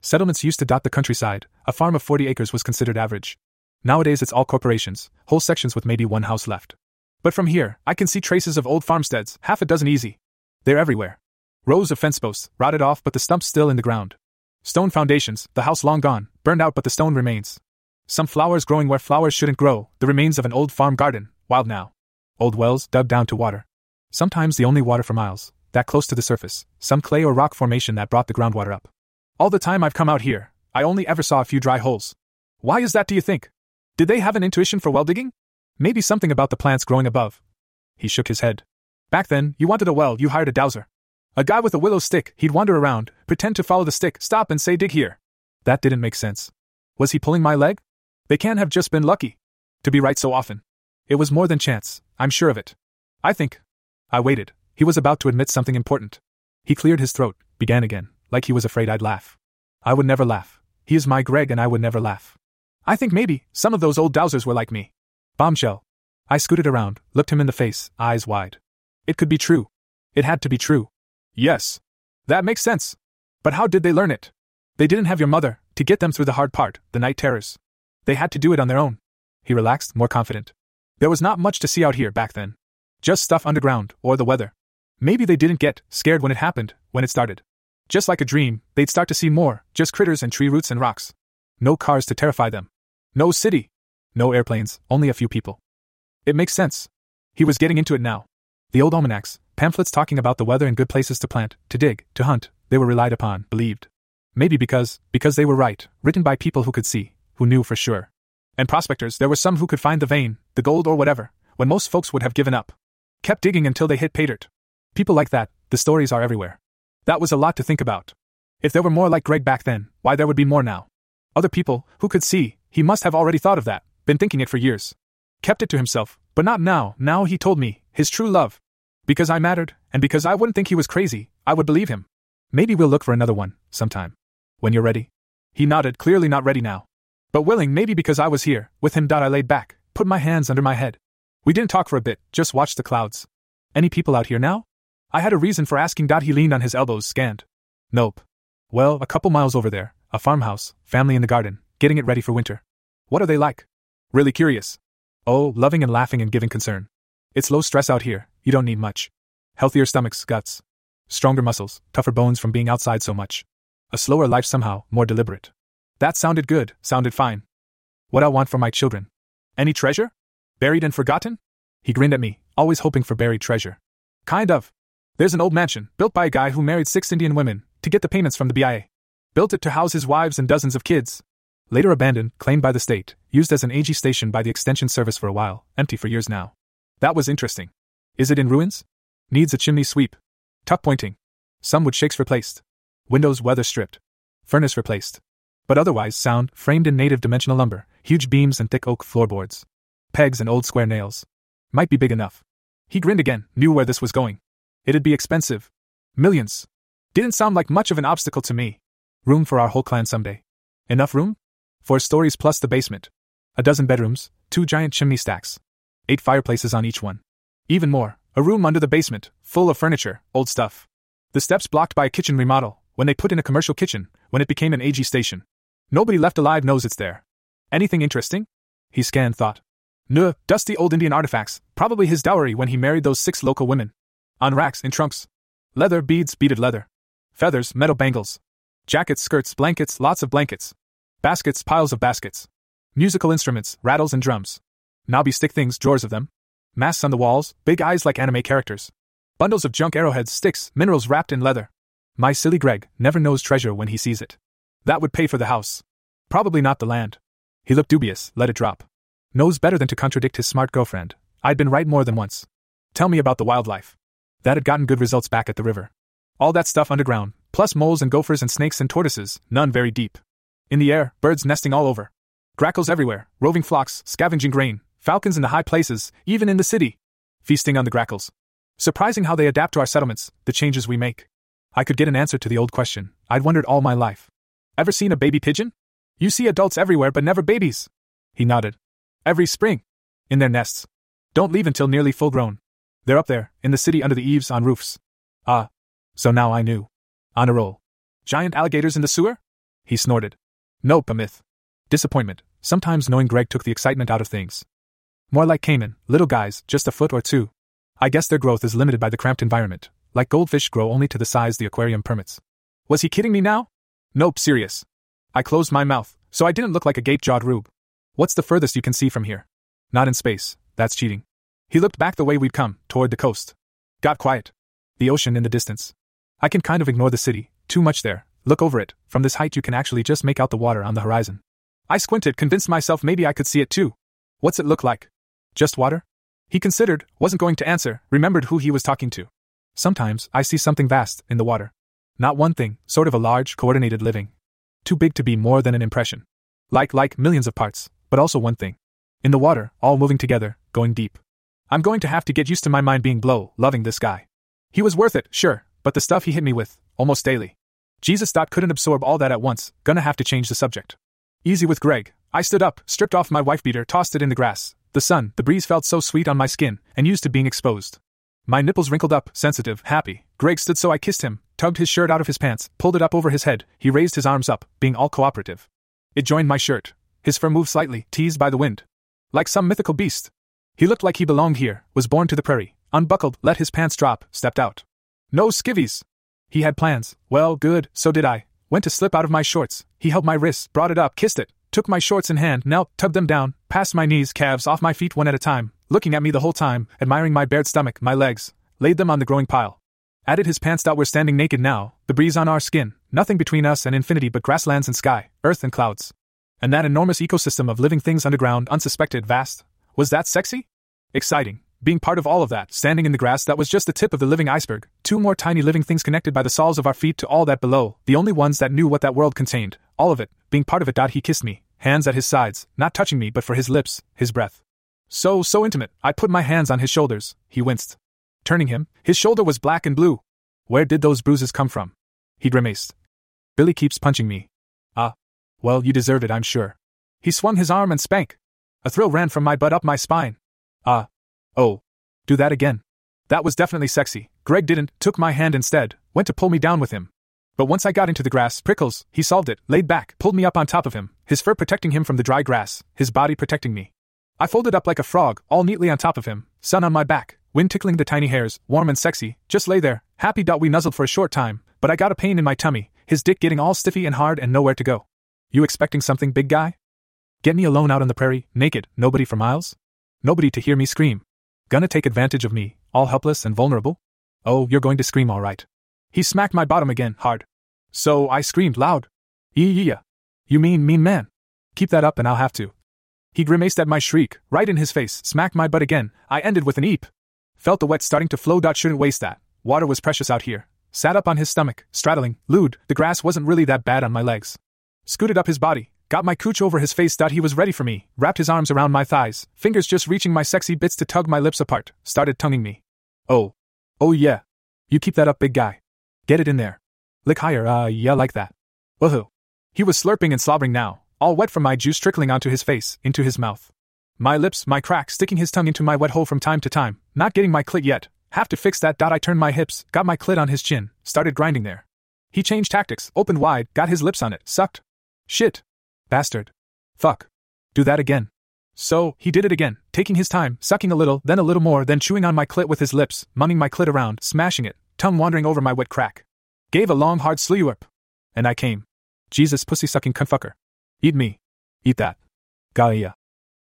Settlements used to dot the countryside, a farm of 40 acres was considered average. Nowadays it's all corporations, whole sections with maybe one house left. But from here, I can see traces of old farmsteads, half a dozen easy. They're everywhere. Rows of fence posts, rotted off but the stumps still in the ground. Stone foundations, the house long gone, burned out but the stone remains. Some flowers growing where flowers shouldn't grow, the remains of an old farm garden, wild now. Old wells dug down to water. Sometimes the only water for miles, that close to the surface, some clay or rock formation that brought the groundwater up. All the time I've come out here, I only ever saw a few dry holes. Why is that, do you think? Did they have an intuition for well digging? Maybe something about the plants growing above. He shook his head. Back then, you wanted a well, you hired a dowser. A guy with a willow stick, he'd wander around, pretend to follow the stick, stop and say dig here. That didn't make sense. Was he pulling my leg? They can't have just been lucky. To be right so often. It was more than chance, I'm sure of it. I think. I waited. He was about to admit something important. He cleared his throat, began again, like he was afraid I'd laugh. I would never laugh. He is my Greg and I would never laugh. I think maybe some of those old dowsers were like me. Bombshell. I scooted around, looked him in the face, eyes wide. It could be true. It had to be true. Yes. That makes sense. But how did they learn it? They didn't have your mother to get them through the hard part, the night terrors. They had to do it on their own. He relaxed, more confident. There was not much to see out here back then. Just stuff underground, or the weather. Maybe they didn't get scared when it happened, when it started. Just like a dream, they'd start to see more, just critters and tree roots and rocks. No cars to terrify them. No city. No airplanes, only a few people. It makes sense. He was getting into it now. The old almanacs, pamphlets talking about the weather and good places to plant, to dig, to hunt, they were relied upon, believed. Maybe because, because they were right, written by people who could see, who knew for sure. And prospectors, there were some who could find the vein, the gold or whatever, when most folks would have given up. Kept digging until they hit pay dirt. People like that, the stories are everywhere. That was a lot to think about. If there were more like Greg back then, why there would be more now. Other people, who could see, he must have already thought of that, been thinking it for years. Kept it to himself, but not now, now he told me, his true love. Because I mattered, and because I wouldn't think he was crazy, I would believe him. Maybe we'll look for another one, sometime. When you're ready. He nodded, clearly not ready now. But willing, maybe because I was here, with him. I laid back, put my hands under my head. We didn't talk for a bit, just watched the clouds. Any people out here now? I had a reason for asking. He leaned on his elbows, scanned. Nope. Well, a couple miles over there, a farmhouse, family in the garden, getting it ready for winter. What are they like? Really curious. Oh, loving and laughing and giving concern. It's low stress out here, you don't need much. Healthier stomachs, guts. Stronger muscles, tougher bones from being outside so much. A slower life somehow, more deliberate. That sounded good, sounded fine. What I want for my children. Any treasure? Buried and forgotten? He grinned at me, always hoping for buried treasure. Kind of. There's an old mansion, built by a guy who married six Indian women, to get the payments from the BIA. Built it to house his wives and dozens of kids. Later abandoned, claimed by the state, used as an AG station by the Extension Service for a while, empty for years now. That was interesting. Is it in ruins? Needs a chimney sweep. Tuck pointing. Some wood shakes replaced. Windows weather stripped. Furnace replaced. But otherwise sound, framed in native dimensional lumber, huge beams and thick oak floorboards. Pegs and old square nails. Might be big enough. He grinned again, knew where this was going. It'd be expensive. Millions. Didn't sound like much of an obstacle to me. Room for our whole clan someday. Enough room? Four stories plus the basement. A dozen bedrooms, two giant chimney stacks. Eight fireplaces on each one. Even more, a room under the basement, full of furniture, old stuff. The steps blocked by a kitchen remodel, when they put in a commercial kitchen, when it became an AG station. Nobody left alive knows it's there. Anything interesting? He scanned thought. Nuh, dusty old Indian artifacts, probably his dowry when he married those six local women. On racks, in trunks. Leather, beads, beaded leather. Feathers, metal bangles. Jackets, skirts, blankets, lots of blankets. Baskets, piles of baskets. Musical instruments, rattles and drums. Knobby stick things, drawers of them. Masks on the walls, big eyes like anime characters. Bundles of junk arrowheads, sticks, minerals wrapped in leather. My silly Greg never knows treasure when he sees it. That would pay for the house. Probably not the land. He looked dubious, let it drop. Knows better than to contradict his smart girlfriend. I'd been right more than once. Tell me about the wildlife. That had gotten good results back at the river. All that stuff underground, plus moles and gophers and snakes and tortoises, none very deep. In the air, birds nesting all over. Grackles everywhere, roving flocks, scavenging grain, falcons in the high places, even in the city. Feasting on the grackles. Surprising how they adapt to our settlements, the changes we make. I could get an answer to the old question I'd wondered all my life. Ever seen a baby pigeon? You see adults everywhere, but never babies. He nodded. Every spring. In their nests. Don't leave until nearly full grown. They're up there, in the city under the eaves on roofs. Ah. So now I knew. On a roll. Giant alligators in the sewer? He snorted. Nope, a myth. Disappointment, sometimes knowing Greg took the excitement out of things. More like caiman, little guys, just a foot or two. I guess their growth is limited by the cramped environment, like goldfish grow only to the size the aquarium permits. Was he kidding me now? Nope, serious. I closed my mouth, so I didn't look like a gape jawed rube. What's the furthest you can see from here? Not in space, that's cheating. He looked back the way we'd come, toward the coast. Got quiet. The ocean in the distance. I can kind of ignore the city, too much there. Look over it, from this height you can actually just make out the water on the horizon. I squinted, convinced myself maybe I could see it too. What's it look like? Just water? He considered, wasn't going to answer, remembered who he was talking to. Sometimes I see something vast in the water. Not one thing, sort of a large, coordinated living. Too big to be more than an impression. Like, like, millions of parts, but also one thing. In the water, all moving together, going deep. I'm going to have to get used to my mind being blow, loving this guy. He was worth it, sure, but the stuff he hit me with, almost daily. Jesus couldn't absorb all that at once, gonna have to change the subject. Easy with Greg. I stood up, stripped off my wife beater, tossed it in the grass. The sun, the breeze felt so sweet on my skin, and used to being exposed. My nipples wrinkled up, sensitive, happy. Greg stood so I kissed him, tugged his shirt out of his pants, pulled it up over his head. He raised his arms up, being all cooperative. It joined my shirt. His fur moved slightly, teased by the wind. Like some mythical beast. He looked like he belonged here, was born to the prairie, unbuckled, let his pants drop, stepped out. No skivvies! He had plans. Well, good, so did I. Went to slip out of my shorts. He held my wrists, brought it up, kissed it, took my shorts in hand, knelt, tugged them down, passed my knees, calves off my feet one at a time, looking at me the whole time, admiring my bared stomach, my legs, laid them on the growing pile. Added his pants out, we're standing naked now, the breeze on our skin, nothing between us and infinity but grasslands and sky, earth and clouds. And that enormous ecosystem of living things underground, unsuspected, vast. Was that sexy? Exciting. Being part of all of that, standing in the grass that was just the tip of the living iceberg, two more tiny living things connected by the soles of our feet to all that below, the only ones that knew what that world contained, all of it, being part of it. He kissed me, hands at his sides, not touching me but for his lips, his breath. So, so intimate, I put my hands on his shoulders, he winced. Turning him, his shoulder was black and blue. Where did those bruises come from? He grimaced. Billy keeps punching me. Ah. Well, you deserve it, I'm sure. He swung his arm and spank. A thrill ran from my butt up my spine. Ah. Oh. Do that again. That was definitely sexy. Greg didn't, took my hand instead, went to pull me down with him. But once I got into the grass, prickles, he solved it, laid back, pulled me up on top of him, his fur protecting him from the dry grass, his body protecting me. I folded up like a frog, all neatly on top of him, sun on my back, wind tickling the tiny hairs, warm and sexy, just lay there, happy. We nuzzled for a short time, but I got a pain in my tummy, his dick getting all stiffy and hard and nowhere to go. You expecting something, big guy? Get me alone out on the prairie, naked, nobody for miles? Nobody to hear me scream. Gonna take advantage of me, all helpless and vulnerable? Oh, you're going to scream all right. He smacked my bottom again, hard. So I screamed loud. Yeah, yeah. You mean mean man? Keep that up and I'll have to. He grimaced at my shriek, right in his face, smacked my butt again. I ended with an eep. Felt the wet starting to flow. Dot Shouldn't waste that. Water was precious out here. Sat up on his stomach, straddling, lewd. The grass wasn't really that bad on my legs. Scooted up his body, got my cooch over his face. thought He was ready for me, wrapped his arms around my thighs, fingers just reaching my sexy bits to tug my lips apart, started tonguing me. Oh. Oh yeah. You keep that up, big guy. Get it in there. Lick higher, uh, yeah, like that. Woohoo. He was slurping and slobbering now, all wet from my juice trickling onto his face, into his mouth. My lips, my crack, sticking his tongue into my wet hole from time to time, not getting my clit yet. Have to fix that. Dot. I turned my hips, got my clit on his chin, started grinding there. He changed tactics, opened wide, got his lips on it, sucked. Shit. Bastard. Fuck. Do that again. So, he did it again, taking his time, sucking a little, then a little more, then chewing on my clit with his lips, mumming my clit around, smashing it, tongue wandering over my wet crack. Gave a long, hard slurp. And I came. Jesus pussy sucking cuntfucker. Eat me. Eat that. Gaia.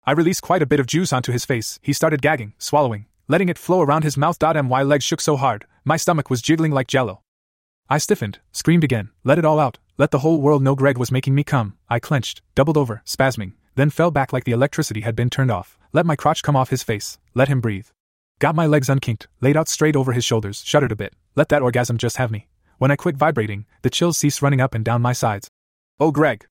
I released quite a bit of juice onto his face. He started gagging, swallowing, letting it flow around his mouth. My legs shook so hard, my stomach was jiggling like jello. I stiffened, screamed again, let it all out, let the whole world know Greg was making me come. I clenched, doubled over, spasming, then fell back like the electricity had been turned off, let my crotch come off his face, let him breathe. Got my legs unkinked, laid out straight over his shoulders, shuddered a bit, let that orgasm just have me. When I quit vibrating, the chills ceased running up and down my sides. Oh, Greg.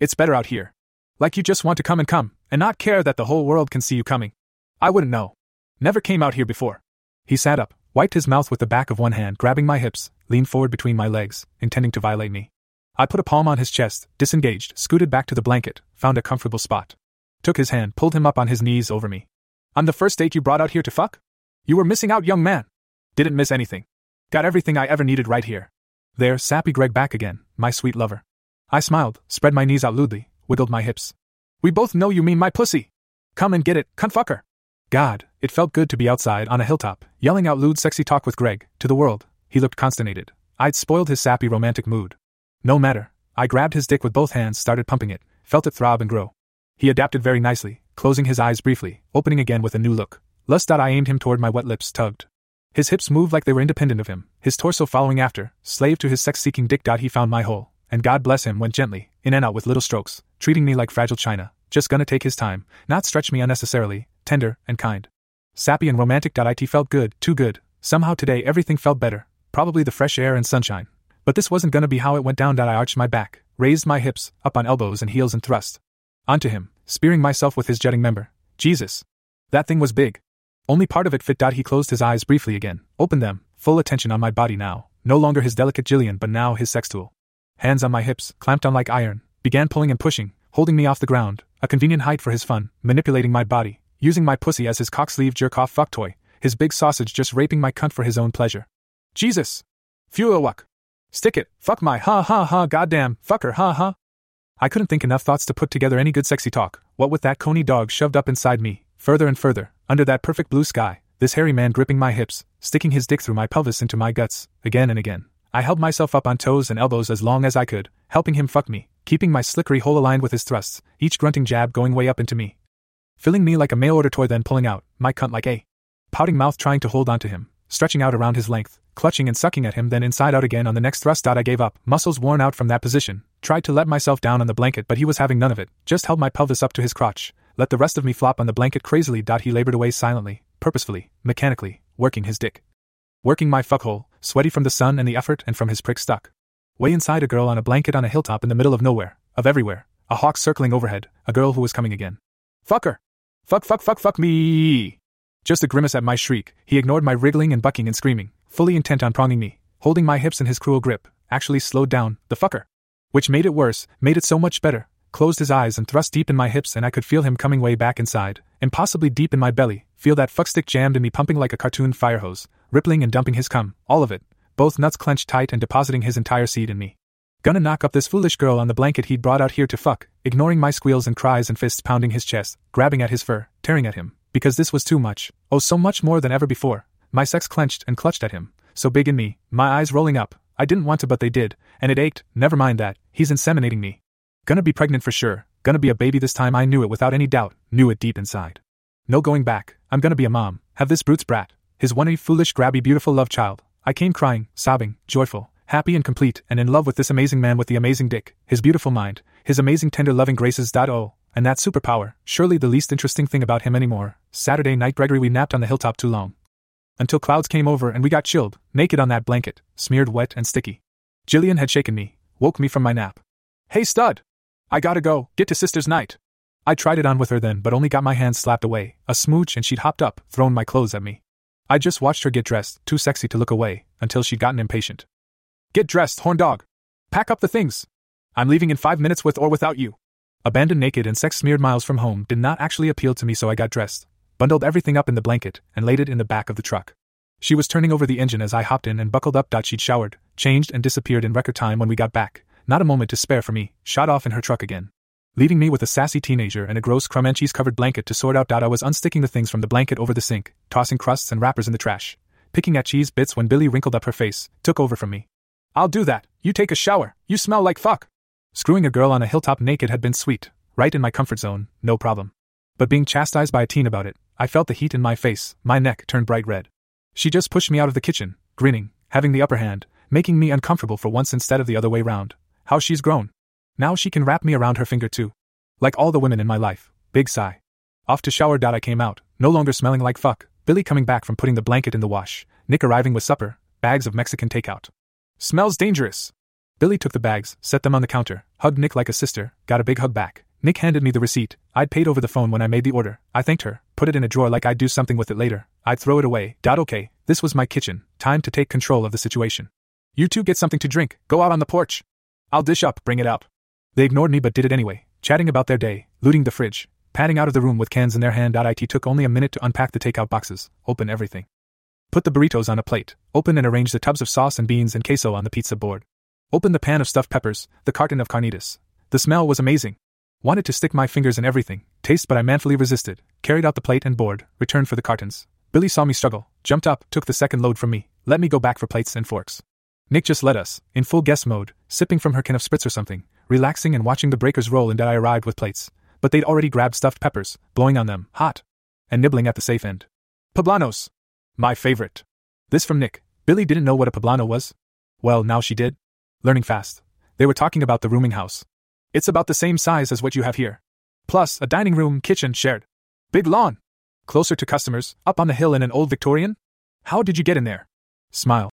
It's better out here. Like you just want to come and come, and not care that the whole world can see you coming. I wouldn't know. Never came out here before. He sat up, wiped his mouth with the back of one hand, grabbing my hips, leaned forward between my legs, intending to violate me. I put a palm on his chest, disengaged, scooted back to the blanket, found a comfortable spot. Took his hand, pulled him up on his knees over me. I'm the first date you brought out here to fuck? You were missing out, young man. Didn't miss anything. Got everything I ever needed right here. There, sappy Greg back again, my sweet lover. I smiled, spread my knees out lewdly, wiggled my hips. We both know you mean my pussy. Come and get it, cunt fucker. God, it felt good to be outside on a hilltop, yelling out lewd sexy talk with Greg, to the world. He looked consternated. I'd spoiled his sappy romantic mood. No matter. I grabbed his dick with both hands, started pumping it, felt it throb and grow. He adapted very nicely, closing his eyes briefly, opening again with a new look. Lust. I aimed him toward my wet lips, tugged. His hips moved like they were independent of him, his torso following after, slave to his sex seeking dick. He found my hole, and God bless him went gently, in and out with little strokes, treating me like fragile china, just gonna take his time, not stretch me unnecessarily, tender and kind. Sappy and romantic. It felt good, too good. Somehow today everything felt better, probably the fresh air and sunshine. But this wasn't gonna be how it went down. I arched my back, raised my hips, up on elbows and heels and thrust. Onto him, spearing myself with his jutting member. Jesus. That thing was big. Only part of it fit. He closed his eyes briefly again, opened them, full attention on my body now, no longer his delicate Jillian but now his sex tool. Hands on my hips, clamped on like iron, began pulling and pushing, holding me off the ground, a convenient height for his fun, manipulating my body, using my pussy as his cock sleeve jerk off fuck toy, his big sausage just raping my cunt for his own pleasure. Jesus! Fuelwuck! Stick it, fuck my ha ha ha goddamn, fucker ha ha. I couldn't think enough thoughts to put together any good sexy talk, what with that coney dog shoved up inside me, further and further, under that perfect blue sky, this hairy man gripping my hips, sticking his dick through my pelvis into my guts, again and again. I held myself up on toes and elbows as long as I could, helping him fuck me, keeping my slickery hole aligned with his thrusts, each grunting jab going way up into me. Filling me like a mail order toy, then pulling out, my cunt like a pouting mouth trying to hold onto him, stretching out around his length, clutching and sucking at him, then inside out again on the next thrust. I gave up, muscles worn out from that position, tried to let myself down on the blanket, but he was having none of it, just held my pelvis up to his crotch, let the rest of me flop on the blanket crazily. He labored away silently, purposefully, mechanically, working his dick. Working my fuckhole, sweaty from the sun and the effort and from his prick stuck. Way inside a girl on a blanket on a hilltop in the middle of nowhere, of everywhere, a hawk circling overhead, a girl who was coming again. Fuck her! Fuck, fuck, fuck, fuck me! Just a grimace at my shriek, he ignored my wriggling and bucking and screaming, fully intent on pronging me, holding my hips in his cruel grip, actually slowed down, the fucker. Which made it worse, made it so much better, closed his eyes and thrust deep in my hips, and I could feel him coming way back inside, and possibly deep in my belly, feel that fuckstick jammed in me pumping like a cartoon fire hose, rippling and dumping his cum, all of it, both nuts clenched tight and depositing his entire seed in me. Gonna knock up this foolish girl on the blanket he'd brought out here to fuck, ignoring my squeals and cries and fists pounding his chest, grabbing at his fur, tearing at him, because this was too much, oh so much more than ever before. My sex clenched and clutched at him, so big in me, my eyes rolling up. I didn't want to, but they did, and it ached, never mind that, he's inseminating me. Gonna be pregnant for sure, gonna be a baby this time, I knew it without any doubt, knew it deep inside. No going back, I'm gonna be a mom, have this brute's brat, his one foolish, grabby, beautiful love child. I came crying, sobbing, joyful, happy and complete, and in love with this amazing man with the amazing dick, his beautiful mind, his amazing tender loving graces. Oh, and that superpower, surely the least interesting thing about him anymore. Saturday night, Gregory, we napped on the hilltop too long. Until clouds came over and we got chilled, naked on that blanket, smeared wet and sticky. Jillian had shaken me, woke me from my nap. Hey, stud! I gotta go, get to sister's night. I tried it on with her then, but only got my hands slapped away, a smooch, and she'd hopped up, thrown my clothes at me. I just watched her get dressed, too sexy to look away, until she'd gotten impatient. Get dressed, horn dog! Pack up the things! I'm leaving in five minutes with or without you. Abandoned naked and sex smeared miles from home did not actually appeal to me, so I got dressed, bundled everything up in the blanket, and laid it in the back of the truck. She was turning over the engine as I hopped in and buckled up. She'd showered, changed, and disappeared in record time when we got back, not a moment to spare for me, shot off in her truck again. Leaving me with a sassy teenager and a gross crumb and cheese covered blanket to sort out. I was unsticking the things from the blanket over the sink, tossing crusts and wrappers in the trash, picking at cheese bits when Billy wrinkled up her face, took over from me. I'll do that. You take a shower. You smell like fuck. Screwing a girl on a hilltop naked had been sweet, right in my comfort zone, no problem. But being chastised by a teen about it, I felt the heat in my face, my neck turned bright red. She just pushed me out of the kitchen, grinning, having the upper hand, making me uncomfortable for once instead of the other way round. How she's grown. Now she can wrap me around her finger too. Like all the women in my life. Big sigh. Off to shower. I came out, no longer smelling like fuck. Billy coming back from putting the blanket in the wash. Nick arriving with supper, bags of Mexican takeout. Smells dangerous. Billy took the bags, set them on the counter, hugged Nick like a sister, got a big hug back. Nick handed me the receipt. I'd paid over the phone when I made the order. I thanked her, put it in a drawer like I'd do something with it later. I'd throw it away. Dot okay, this was my kitchen. Time to take control of the situation. You two get something to drink. Go out on the porch. I'll dish up, bring it up. They ignored me but did it anyway, chatting about their day, looting the fridge, padding out of the room with cans in their hand. It took only a minute to unpack the takeout boxes, open everything. Put the burritos on a plate, open and arrange the tubs of sauce and beans and queso on the pizza board. Open the pan of stuffed peppers, the carton of carnitas. The smell was amazing. Wanted to stick my fingers in everything, taste, but I manfully resisted, carried out the plate and board, returned for the cartons. Billy saw me struggle, jumped up, took the second load from me, let me go back for plates and forks. Nick just led us, in full guest mode, sipping from her can of spritz or something, relaxing and watching the breakers roll and I arrived with plates. But they'd already grabbed stuffed peppers, blowing on them, hot, and nibbling at the safe end. Poblanos! My favorite. This from Nick. Billy didn't know what a poblano was? Well, now she did. Learning fast. They were talking about the rooming house. It's about the same size as what you have here. Plus, a dining room, kitchen shared. Big lawn. Closer to customers, up on the hill in an old Victorian? How did you get in there? Smile.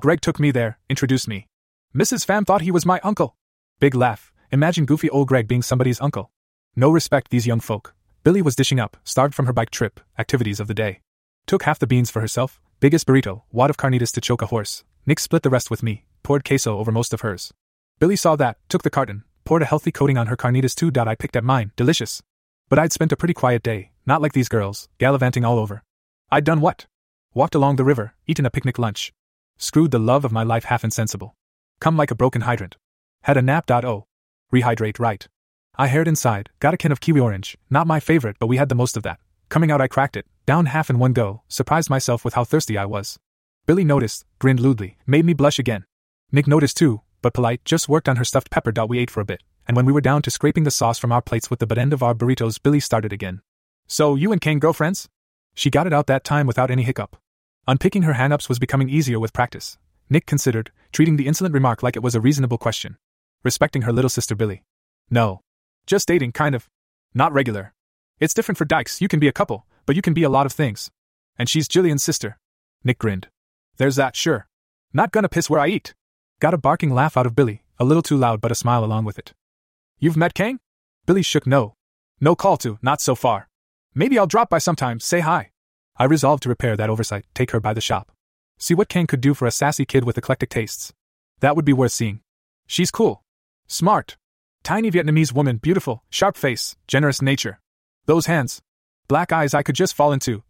Greg took me there, introduced me. Mrs. Pham thought he was my uncle. Big laugh. Imagine goofy old Greg being somebody's uncle. No respect, these young folk. Billy was dishing up, starved from her bike trip, activities of the day. Took half the beans for herself, biggest burrito, wad of carnitas to choke a horse. Nick split the rest with me, poured queso over most of hers. Billy saw that, took the carton, poured a healthy coating on her carnitas too. I picked at mine, delicious. But I'd spent a pretty quiet day, not like these girls, gallivanting all over. I'd done what? Walked along the river, eaten a picnic lunch. Screwed the love of my life half insensible. Come like a broken hydrant. Had a nap. Oh. Rehydrate right. I haired inside, got a can of kiwi orange, not my favorite, but we had the most of that. Coming out, I cracked it, down half in one go, surprised myself with how thirsty I was. Billy noticed, grinned lewdly, made me blush again. Nick noticed too, but polite, just worked on her stuffed pepper. dot We ate for a bit, and when we were down to scraping the sauce from our plates with the butt end of our burritos, Billy started again. So, you and Kang girlfriends? She got it out that time without any hiccup. Unpicking her hang ups was becoming easier with practice. Nick considered, treating the insolent remark like it was a reasonable question. Respecting her little sister Billy. No. Just dating, kind of. Not regular. It's different for dykes, you can be a couple, but you can be a lot of things. And she's Jillian's sister. Nick grinned. There's that, sure. Not gonna piss where I eat. Got a barking laugh out of Billy, a little too loud but a smile along with it. You've met Kang? Billy shook no. No call to, not so far. Maybe I'll drop by sometime, say hi. I resolved to repair that oversight, take her by the shop. See what Kang could do for a sassy kid with eclectic tastes. That would be worth seeing. She's cool. Smart. Tiny Vietnamese woman, beautiful, sharp face, generous nature. Those hands. Black eyes I could just fall into.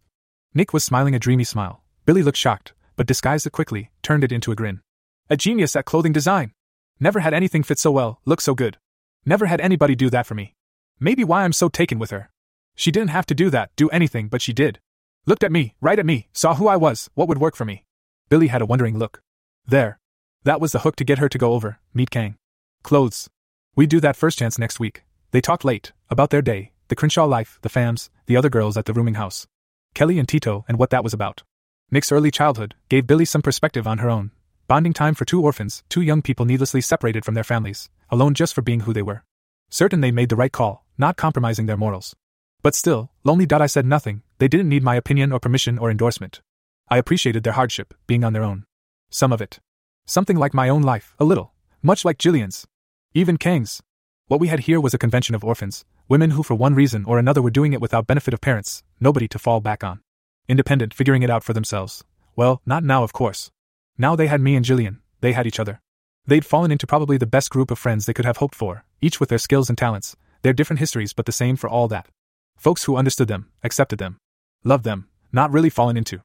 Nick was smiling a dreamy smile. Billy looked shocked, but disguised it quickly, turned it into a grin. A genius at clothing design. Never had anything fit so well, look so good. Never had anybody do that for me. Maybe why I'm so taken with her. She didn't have to do that, do anything, but she did. Looked at me, right at me, saw who I was, what would work for me. Billy had a wondering look. There. That was the hook to get her to go over, meet Kang. Clothes. We do that first chance next week. They talked late, about their day, the Crenshaw life, the Phams, the other girls at the rooming house. Kelly and Tito, and what that was about. Nick's early childhood gave Billy some perspective on her own, Bonding time for two orphans, two young people needlessly separated from their families, alone just for being who they were. Certain they made the right call, not compromising their morals. But still, lonely. I said nothing, they didn't need my opinion or permission or endorsement. I appreciated their hardship, being on their own. Some of it. Something like my own life, a little. Much like Jillian's. Even Kang's. What we had here was a convention of orphans, women who for one reason or another were doing it without benefit of parents, nobody to fall back on. Independent, figuring it out for themselves. Well, not now, of course. Now they had me and Jillian, they had each other. They'd fallen into probably the best group of friends they could have hoped for, each with their skills and talents, their different histories but the same for all that. Folks who understood them, accepted them, loved them, not really fallen into.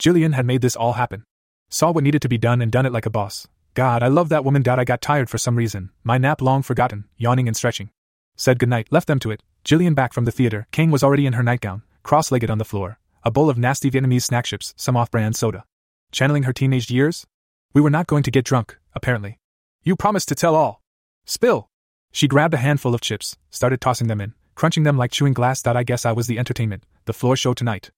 Jillian had made this all happen. Saw what needed to be done and done it like a boss. God, I love that woman. I got tired for some reason, my nap long forgotten, yawning and stretching. Said goodnight, left them to it. Jillian back from the theater, Kang was already in her nightgown, cross legged on the floor, a bowl of nasty Vietnamese snack chips, some off brand soda. Channeling her teenage years? We were not going to get drunk, apparently. You promised to tell all. Spill! She grabbed a handful of chips, started tossing them in, crunching them like chewing glass. I guess I was the entertainment, the floor show tonight.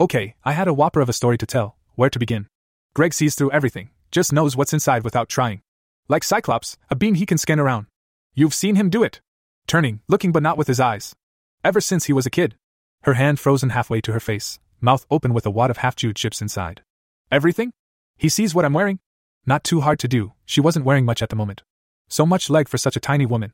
Okay, I had a whopper of a story to tell. Where to begin? Greg sees through everything, just knows what's inside without trying. Like Cyclops, a beam he can scan around. You've seen him do it. Turning, looking but not with his eyes. Ever since he was a kid. Her hand frozen halfway to her face, mouth open with a wad of half chewed chips inside. Everything? He sees what I'm wearing? Not too hard to do, she wasn't wearing much at the moment. So much leg for such a tiny woman.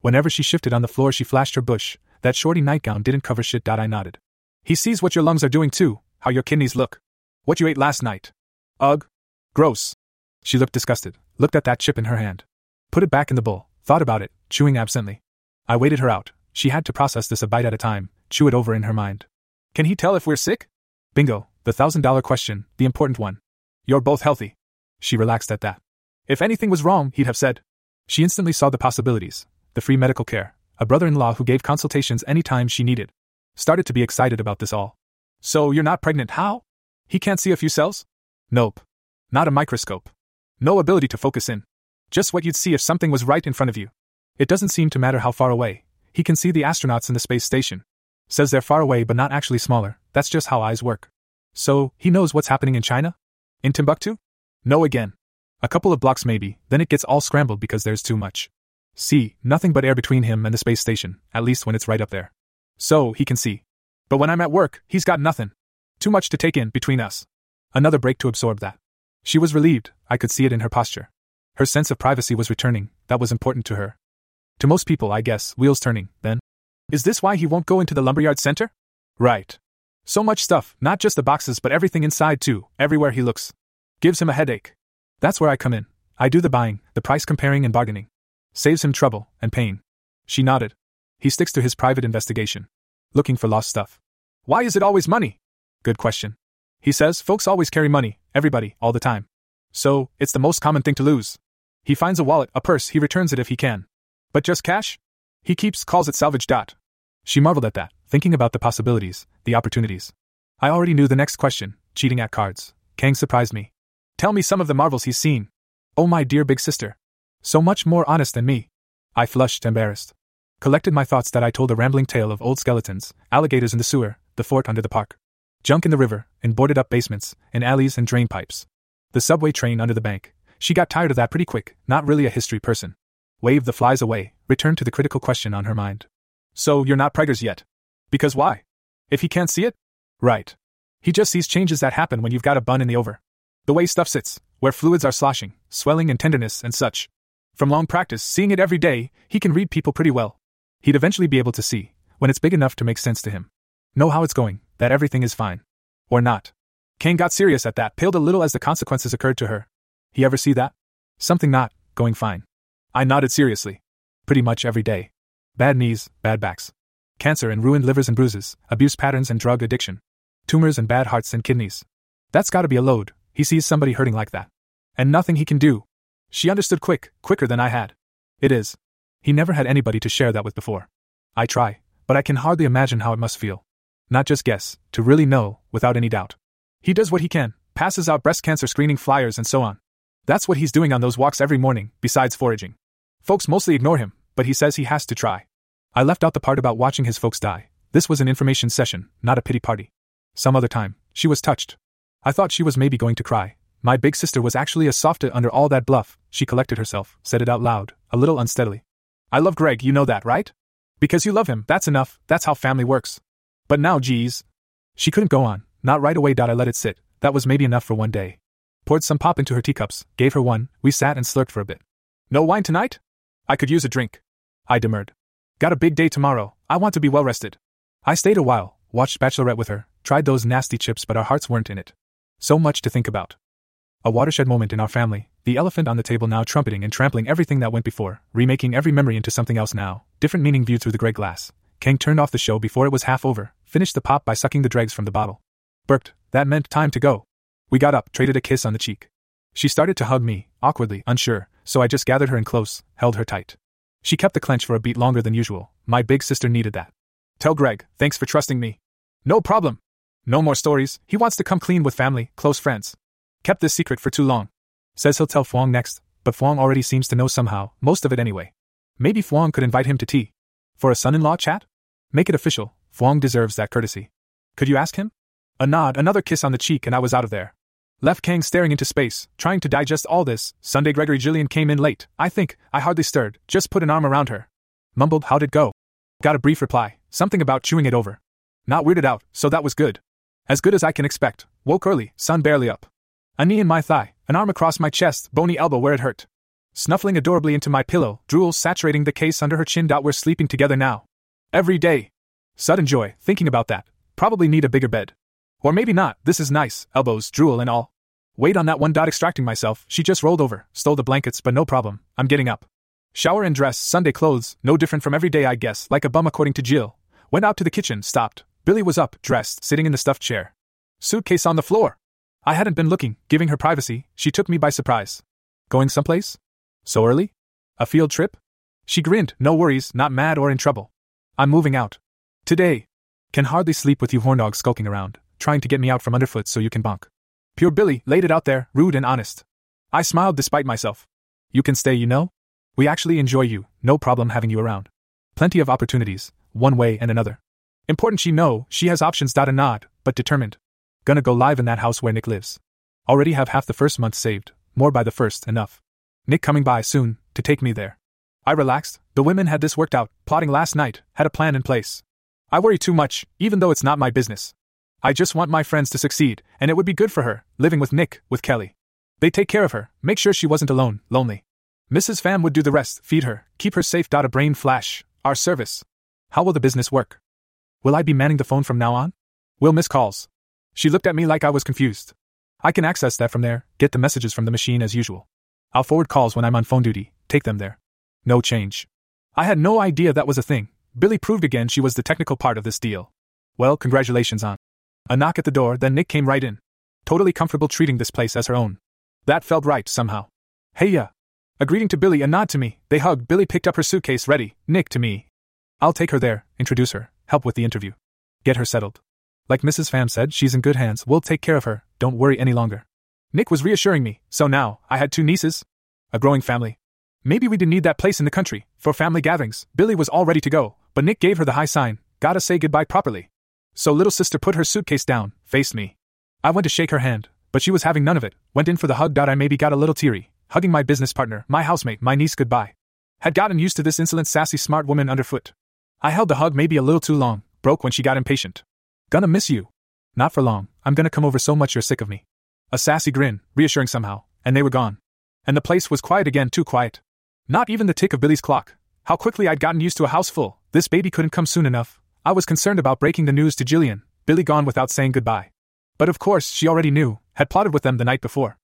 Whenever she shifted on the floor, she flashed her bush. That shorty nightgown didn't cover shit. Dot. I nodded. He sees what your lungs are doing too, how your kidneys look. What you ate last night. Ugh. Gross. She looked disgusted, looked at that chip in her hand. Put it back in the bowl, thought about it, chewing absently. I waited her out. She had to process this a bite at a time, chew it over in her mind. Can he tell if we're sick? Bingo, the thousand dollar question, the important one. You're both healthy. She relaxed at that. If anything was wrong, he'd have said. She instantly saw the possibilities the free medical care, a brother in law who gave consultations any time she needed. Started to be excited about this all. So you're not pregnant, how? He can't see a few cells? Nope. Not a microscope. No ability to focus in. Just what you'd see if something was right in front of you. It doesn't seem to matter how far away. He can see the astronauts in the space station. Says they're far away but not actually smaller, that's just how eyes work. So, he knows what's happening in China? In Timbuktu? No again. A couple of blocks maybe, then it gets all scrambled because there's too much. See, nothing but air between him and the space station, at least when it's right up there. So, he can see. But when I'm at work, he's got nothing. Too much to take in between us. Another break to absorb that. She was relieved, I could see it in her posture. Her sense of privacy was returning, that was important to her. To most people, I guess, wheels turning, then. Is this why he won't go into the lumberyard center? Right. So much stuff, not just the boxes but everything inside too, everywhere he looks. Gives him a headache. That's where I come in. I do the buying, the price comparing and bargaining. Saves him trouble and pain. She nodded. He sticks to his private investigation. Looking for lost stuff. Why is it always money? Good question. He says folks always carry money, everybody, all the time. So, it's the most common thing to lose. He finds a wallet, a purse, he returns it if he can. But just cash? He keeps, calls it salvage. Dot. She marveled at that, thinking about the possibilities, the opportunities. I already knew the next question cheating at cards. Kang surprised me. Tell me some of the marvels he's seen. Oh, my dear big sister. So much more honest than me. I flushed, embarrassed. Collected my thoughts that I told a rambling tale of old skeletons, alligators in the sewer, the fort under the park. Junk in the river, in boarded up basements, in alleys and drain pipes. The subway train under the bank. She got tired of that pretty quick, not really a history person. Waved the flies away, returned to the critical question on her mind. So, you're not preggers yet? Because why? If he can't see it? Right. He just sees changes that happen when you've got a bun in the over. The way stuff sits, where fluids are sloshing, swelling and tenderness and such. From long practice, seeing it every day, he can read people pretty well. He'd eventually be able to see, when it's big enough to make sense to him. Know how it's going, that everything is fine. Or not. Kang got serious at that, paled a little as the consequences occurred to her. He ever see that? Something not, going fine. I nodded seriously. Pretty much every day. Bad knees, bad backs. Cancer and ruined livers and bruises, abuse patterns and drug addiction. Tumors and bad hearts and kidneys. That's gotta be a load, he sees somebody hurting like that. And nothing he can do. She understood quick, quicker than I had. It is. He never had anybody to share that with before. I try, but I can hardly imagine how it must feel. Not just guess, to really know, without any doubt. He does what he can, passes out breast cancer screening flyers and so on. That's what he's doing on those walks every morning, besides foraging. Folks mostly ignore him, but he says he has to try. I left out the part about watching his folks die. This was an information session, not a pity party. Some other time, she was touched, I thought she was maybe going to cry. My big sister was actually a softy under all that bluff. She collected herself, said it out loud, a little unsteadily. I love Greg, you know that, right? Because you love him, that's enough, that's how family works. But now, geez. She couldn't go on, not right away. I let it sit, that was maybe enough for one day. Poured some pop into her teacups, gave her one, we sat and slurped for a bit. No wine tonight? I could use a drink. I demurred. Got a big day tomorrow, I want to be well rested. I stayed a while, watched Bachelorette with her, tried those nasty chips, but our hearts weren't in it. So much to think about. A watershed moment in our family, the elephant on the table now trumpeting and trampling everything that went before, remaking every memory into something else now, different meaning viewed through the gray glass. Kang turned off the show before it was half over, finished the pop by sucking the dregs from the bottle. Burped, that meant time to go. We got up, traded a kiss on the cheek. She started to hug me, awkwardly, unsure, so I just gathered her in close, held her tight. She kept the clench for a beat longer than usual. My big sister needed that. Tell Greg, thanks for trusting me. No problem, no more stories, he wants to come clean with family, close friends. Kept this secret for too long. Says he'll tell Fuang next, but Fuang already seems to know somehow, most of it anyway. Maybe Fuang could invite him to tea. For a son in law chat? Make it official, Fuang deserves that courtesy. Could you ask him? A nod, another kiss on the cheek, and I was out of there. Left Kang staring into space, trying to digest all this. Sunday Gregory Jillian came in late, I think, I hardly stirred, just put an arm around her. Mumbled, how'd it go? Got a brief reply, something about chewing it over. Not weirded out, so that was good. As good as I can expect. Woke early, sun barely up. A knee in my thigh, an arm across my chest, bony elbow where it hurt. Snuffling adorably into my pillow, drool saturating the case under her chin. We're sleeping together now. Every day. Sudden joy, thinking about that. Probably need a bigger bed. Or maybe not, this is nice, elbows, drool, and all. Wait on that one dot extracting myself, she just rolled over, stole the blankets, but no problem, I'm getting up. Shower and dress, Sunday clothes, no different from every day, I guess, like a bum according to Jill. Went out to the kitchen, stopped, Billy was up, dressed, sitting in the stuffed chair. Suitcase on the floor. I hadn't been looking, giving her privacy, she took me by surprise. Going someplace? So early? A field trip? She grinned, no worries, not mad or in trouble. I'm moving out. Today. Can hardly sleep with you horn dogs skulking around, trying to get me out from underfoot so you can bonk. Pure Billy laid it out there, rude and honest. I smiled despite myself. You can stay, you know? We actually enjoy you, no problem having you around. Plenty of opportunities, one way and another. Important she know, she has options. Dot a nod, but determined. Gonna go live in that house where Nick lives. Already have half the first month saved, more by the first, enough. Nick coming by soon, to take me there. I relaxed, the women had this worked out, plotting last night, had a plan in place. I worry too much, even though it's not my business. I just want my friends to succeed, and it would be good for her, living with Nick, with Kelly. They take care of her, make sure she wasn't alone, lonely. Mrs. Pham would do the rest, feed her, keep her safe. A brain flash, our service. How will the business work? Will I be manning the phone from now on? Will miss calls? She looked at me like I was confused. I can access that from there, get the messages from the machine as usual. I'll forward calls when I'm on phone duty, take them there. No change. I had no idea that was a thing. Billy proved again she was the technical part of this deal. Well, congratulations on. A knock at the door, then Nick came right in. Totally comfortable treating this place as her own. That felt right somehow. Hey ya, a greeting to Billy, a nod to me. They hugged. Billy picked up her suitcase, ready. Nick to me. I'll take her there, introduce her, help with the interview. Get her settled. Like Mrs. Pham said, she's in good hands. We'll take care of her. Don't worry any longer. Nick was reassuring me, so now, I had two nieces. A growing family. Maybe we didn't need that place in the country, for family gatherings. Billy was all ready to go, but Nick gave her the high sign gotta say goodbye properly. So little sister put her suitcase down, faced me. I went to shake her hand, but she was having none of it, went in for the hug. I maybe got a little teary hugging my business partner, my housemate, my niece goodbye. Had gotten used to this insolent, sassy, smart woman underfoot. I held the hug maybe a little too long, broke when she got impatient. Gonna miss you. Not for long, I'm gonna come over so much you're sick of me. A sassy grin, reassuring somehow, and they were gone. And the place was quiet again, too quiet. Not even the tick of Billy's clock. How quickly I'd gotten used to a house full, this baby couldn't come soon enough. I was concerned about breaking the news to Jillian, Billy gone without saying goodbye. But of course, she already knew, had plotted with them the night before.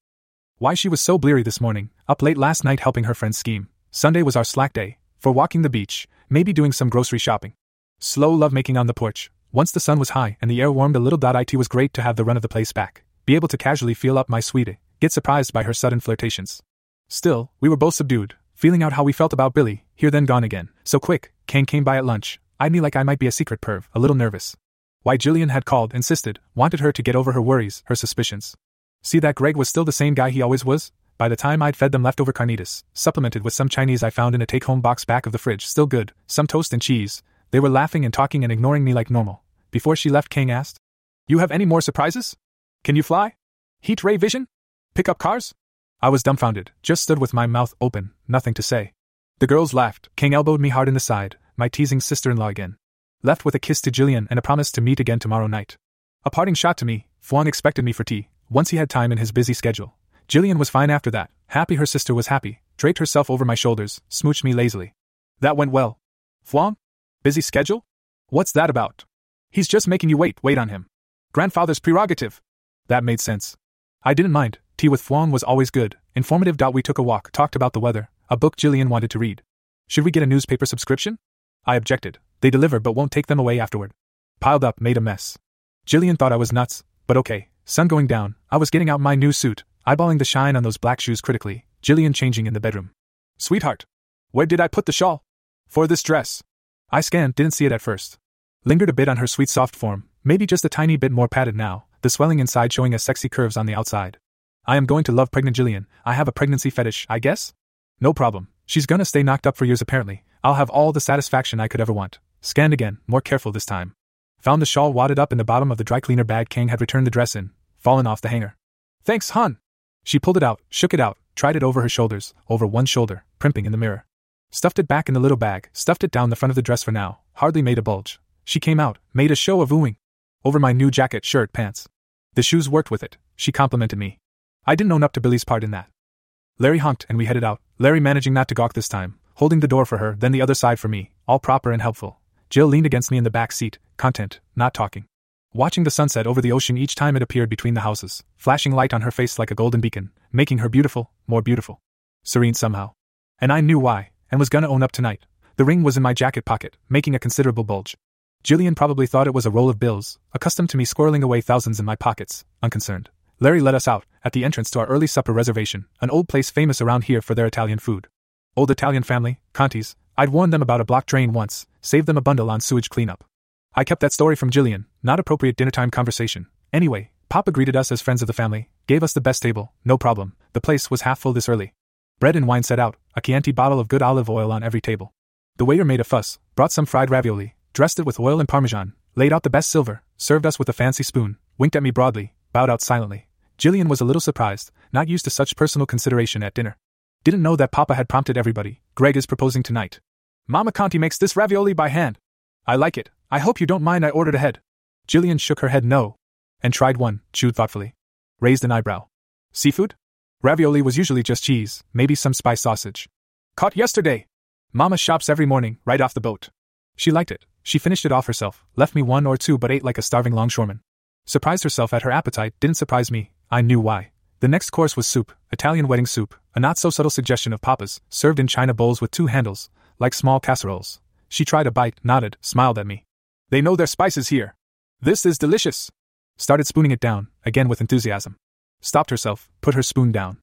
Why she was so bleary this morning, up late last night helping her friends scheme. Sunday was our slack day, for walking the beach, maybe doing some grocery shopping. Slow lovemaking on the porch. Once the sun was high and the air warmed a little. It was great to have the run of the place back, be able to casually feel up my sweetie, get surprised by her sudden flirtations. Still, we were both subdued, feeling out how we felt about Billy, here then gone again. So quick, Kang came by at lunch, eyed me like I might be a secret perv, a little nervous. Why Jillian had called, insisted, wanted her to get over her worries, her suspicions. See that Greg was still the same guy he always was? By the time I'd fed them leftover carnitas, supplemented with some Chinese I found in a take home box back of the fridge, still good, some toast and cheese, they were laughing and talking and ignoring me like normal. Before she left, Kang asked, You have any more surprises? Can you fly? Heat ray vision? Pick up cars? I was dumbfounded, just stood with my mouth open, nothing to say. The girls laughed. Kang elbowed me hard in the side, my teasing sister in law again. Left with a kiss to Jillian and a promise to meet again tomorrow night. A parting shot to me, Fuang expected me for tea, once he had time in his busy schedule. Jillian was fine after that, happy her sister was happy, draped herself over my shoulders, smooched me lazily. That went well. Fuang? Busy schedule? What's that about? He's just making you wait, wait on him. Grandfather's prerogative. That made sense. I didn't mind, tea with Fuang was always good, informative. We took a walk, talked about the weather, a book Jillian wanted to read. Should we get a newspaper subscription? I objected. They deliver but won't take them away afterward. Piled up, made a mess. Jillian thought I was nuts, but okay, Sun going down, I was getting out my new suit, eyeballing the shine on those black shoes critically, Jillian changing in the bedroom. Sweetheart, where did I put the shawl? For this dress. I scanned, didn't see it at first. Lingered a bit on her sweet soft form, maybe just a tiny bit more padded now, the swelling inside showing as sexy curves on the outside. I am going to love pregnant Jillian, I have a pregnancy fetish, I guess? No problem, she's gonna stay knocked up for years apparently, I'll have all the satisfaction I could ever want. Scanned again, more careful this time. Found the shawl wadded up in the bottom of the dry cleaner bag Kang had returned the dress in, fallen off the hanger. Thanks, hon. She pulled it out, shook it out, tried it over her shoulders, over one shoulder, primping in the mirror. Stuffed it back in the little bag, stuffed it down the front of the dress for now, hardly made a bulge. She came out, made a show of wooing. Over my new jacket, shirt, pants. The shoes worked with it, she complimented me. I didn't own up to Billy's part in that. Larry honked and we headed out, Larry managing not to gawk this time, holding the door for her, then the other side for me, all proper and helpful. Jill leaned against me in the back seat, content, not talking watching the sunset over the ocean each time it appeared between the houses, flashing light on her face like a golden beacon, making her beautiful, more beautiful. Serene somehow. And I knew why, and was gonna own up tonight. The ring was in my jacket pocket, making a considerable bulge. Jillian probably thought it was a roll of bills, accustomed to me squirreling away thousands in my pockets, unconcerned. Larry let us out, at the entrance to our early supper reservation, an old place famous around here for their Italian food. Old Italian family, Conti's, I'd warned them about a blocked drain once, saved them a bundle on sewage cleanup. I kept that story from Jillian, not appropriate dinnertime conversation. Anyway, Papa greeted us as friends of the family, gave us the best table, no problem, the place was half full this early. Bread and wine set out, a Chianti bottle of good olive oil on every table. The waiter made a fuss, brought some fried ravioli, dressed it with oil and parmesan, laid out the best silver, served us with a fancy spoon, winked at me broadly, bowed out silently. Jillian was a little surprised, not used to such personal consideration at dinner. Didn't know that Papa had prompted everybody. Greg is proposing tonight. Mama Conti makes this ravioli by hand. I like it. I hope you don't mind I ordered ahead. Jillian shook her head no. And tried one, chewed thoughtfully. Raised an eyebrow. Seafood? Ravioli was usually just cheese, maybe some spice sausage. Caught yesterday. Mama shops every morning, right off the boat. She liked it. She finished it off herself, left me one or two but ate like a starving longshoreman. Surprised herself at her appetite didn't surprise me, I knew why. The next course was soup, Italian wedding soup, a not so subtle suggestion of Papa's, served in china bowls with two handles, like small casseroles. She tried a bite, nodded, smiled at me. They know their spices here. This is delicious. Started spooning it down, again with enthusiasm. Stopped herself, put her spoon down.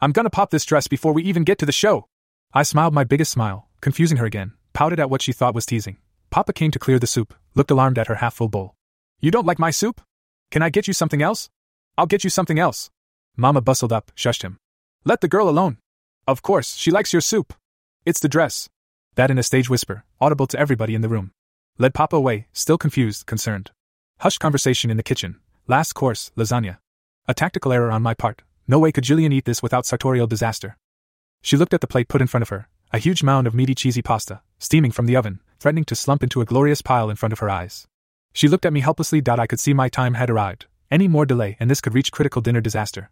I'm gonna pop this dress before we even get to the show. I smiled my biggest smile, confusing her again, pouted at what she thought was teasing. Papa came to clear the soup, looked alarmed at her half full bowl. You don't like my soup? Can I get you something else? I'll get you something else. Mama bustled up, shushed him. Let the girl alone. Of course, she likes your soup. It's the dress. That in a stage whisper, audible to everybody in the room. Led Papa away, still confused, concerned. Hushed conversation in the kitchen. Last course, lasagna. A tactical error on my part. No way could Jillian eat this without sartorial disaster. She looked at the plate put in front of her, a huge mound of meaty cheesy pasta, steaming from the oven, threatening to slump into a glorious pile in front of her eyes. She looked at me helplessly. I could see my time had arrived. Any more delay, and this could reach critical dinner disaster.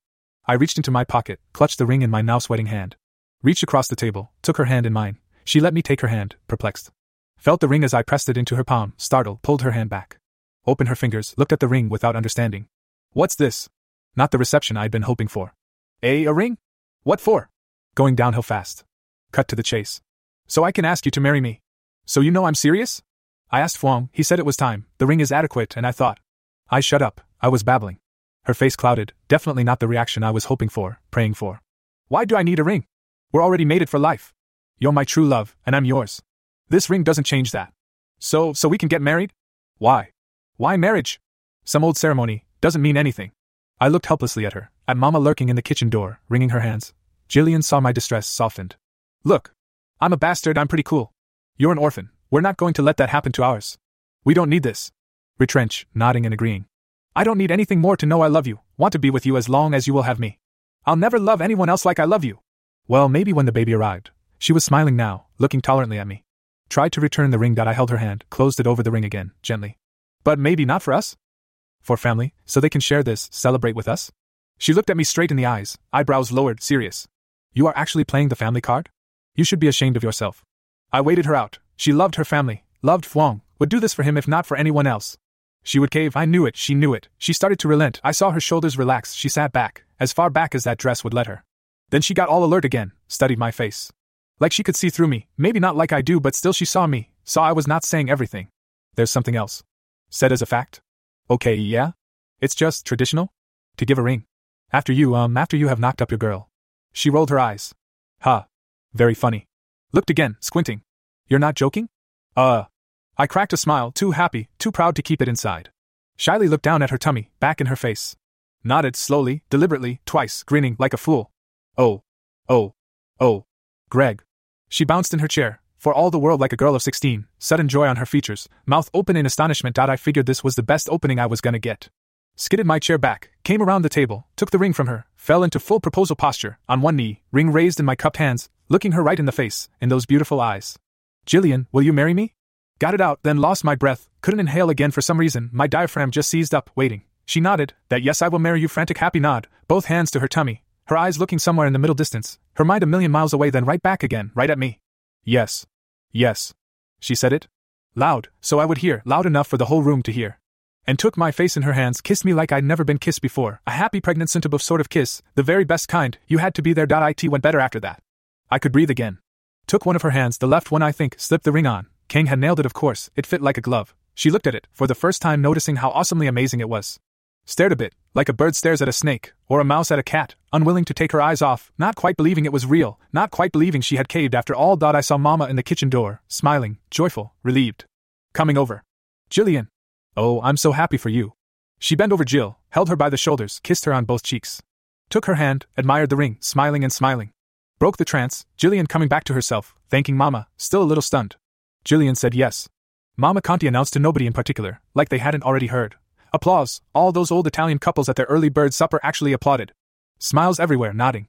I reached into my pocket, clutched the ring in my now sweating hand. Reached across the table, took her hand in mine. She let me take her hand, perplexed. Felt the ring as I pressed it into her palm, startled, pulled her hand back. Opened her fingers, looked at the ring without understanding. What's this? Not the reception I'd been hoping for. A, a ring? What for? Going downhill fast. Cut to the chase. So I can ask you to marry me. So you know I'm serious? I asked Fuang, he said it was time, the ring is adequate, and I thought. I shut up, I was babbling. Her face clouded, definitely not the reaction I was hoping for, praying for. Why do I need a ring? We're already mated for life. You're my true love, and I'm yours. This ring doesn't change that. So, so we can get married? Why? Why marriage? Some old ceremony, doesn't mean anything. I looked helplessly at her, at Mama lurking in the kitchen door, wringing her hands. Jillian saw my distress, softened. Look. I'm a bastard, I'm pretty cool. You're an orphan, we're not going to let that happen to ours. We don't need this. Retrench, nodding and agreeing. I don't need anything more to know I love you, want to be with you as long as you will have me. I'll never love anyone else like I love you. Well, maybe when the baby arrived. She was smiling now, looking tolerantly at me. Tried to return the ring that I held her hand, closed it over the ring again, gently. But maybe not for us? For family, so they can share this, celebrate with us? She looked at me straight in the eyes, eyebrows lowered, serious. You are actually playing the family card? You should be ashamed of yourself. I waited her out. She loved her family, loved Fuang, would do this for him if not for anyone else. She would cave, I knew it, she knew it. She started to relent, I saw her shoulders relax, she sat back, as far back as that dress would let her. Then she got all alert again, studied my face. Like she could see through me, maybe not like I do, but still she saw me, saw I was not saying everything. There's something else. Said as a fact. Okay, yeah? It's just traditional? To give a ring. After you, um, after you have knocked up your girl. She rolled her eyes. Ha. Huh. Very funny. Looked again, squinting. You're not joking? Uh. I cracked a smile, too happy, too proud to keep it inside. Shyly looked down at her tummy, back in her face. Nodded slowly, deliberately, twice, grinning like a fool. Oh. Oh. Oh. Greg. She bounced in her chair, for all the world like a girl of 16, sudden joy on her features, mouth open in astonishment. I figured this was the best opening I was gonna get. Skidded my chair back, came around the table, took the ring from her, fell into full proposal posture, on one knee, ring raised in my cupped hands, looking her right in the face, in those beautiful eyes. Jillian, will you marry me? Got it out, then lost my breath, couldn't inhale again for some reason, my diaphragm just seized up, waiting. She nodded, that yes, I will marry you, frantic happy nod, both hands to her tummy, her eyes looking somewhere in the middle distance, her mind a million miles away, then right back again, right at me. Yes. Yes. She said it. Loud, so I would hear, loud enough for the whole room to hear. And took my face in her hands, kissed me like I'd never been kissed before, a happy pregnant centibove sort of kiss, the very best kind, you had to be there. It went better after that. I could breathe again. Took one of her hands, the left one I think, slipped the ring on. Kang had nailed it, of course, it fit like a glove. She looked at it, for the first time noticing how awesomely amazing it was. Stared a bit, Like a bird stares at a snake, or a mouse at a cat, unwilling to take her eyes off, not quite believing it was real, not quite believing she had caved after all. I saw Mama in the kitchen door, smiling, joyful, relieved. Coming over. Jillian. Oh, I'm so happy for you. She bent over Jill, held her by the shoulders, kissed her on both cheeks. Took her hand, admired the ring, smiling and smiling. Broke the trance, Jillian coming back to herself, thanking Mama, still a little stunned. Jillian said yes. Mama Conti announced to nobody in particular, like they hadn't already heard. Applause, all those old Italian couples at their early bird supper actually applauded. Smiles everywhere, nodding.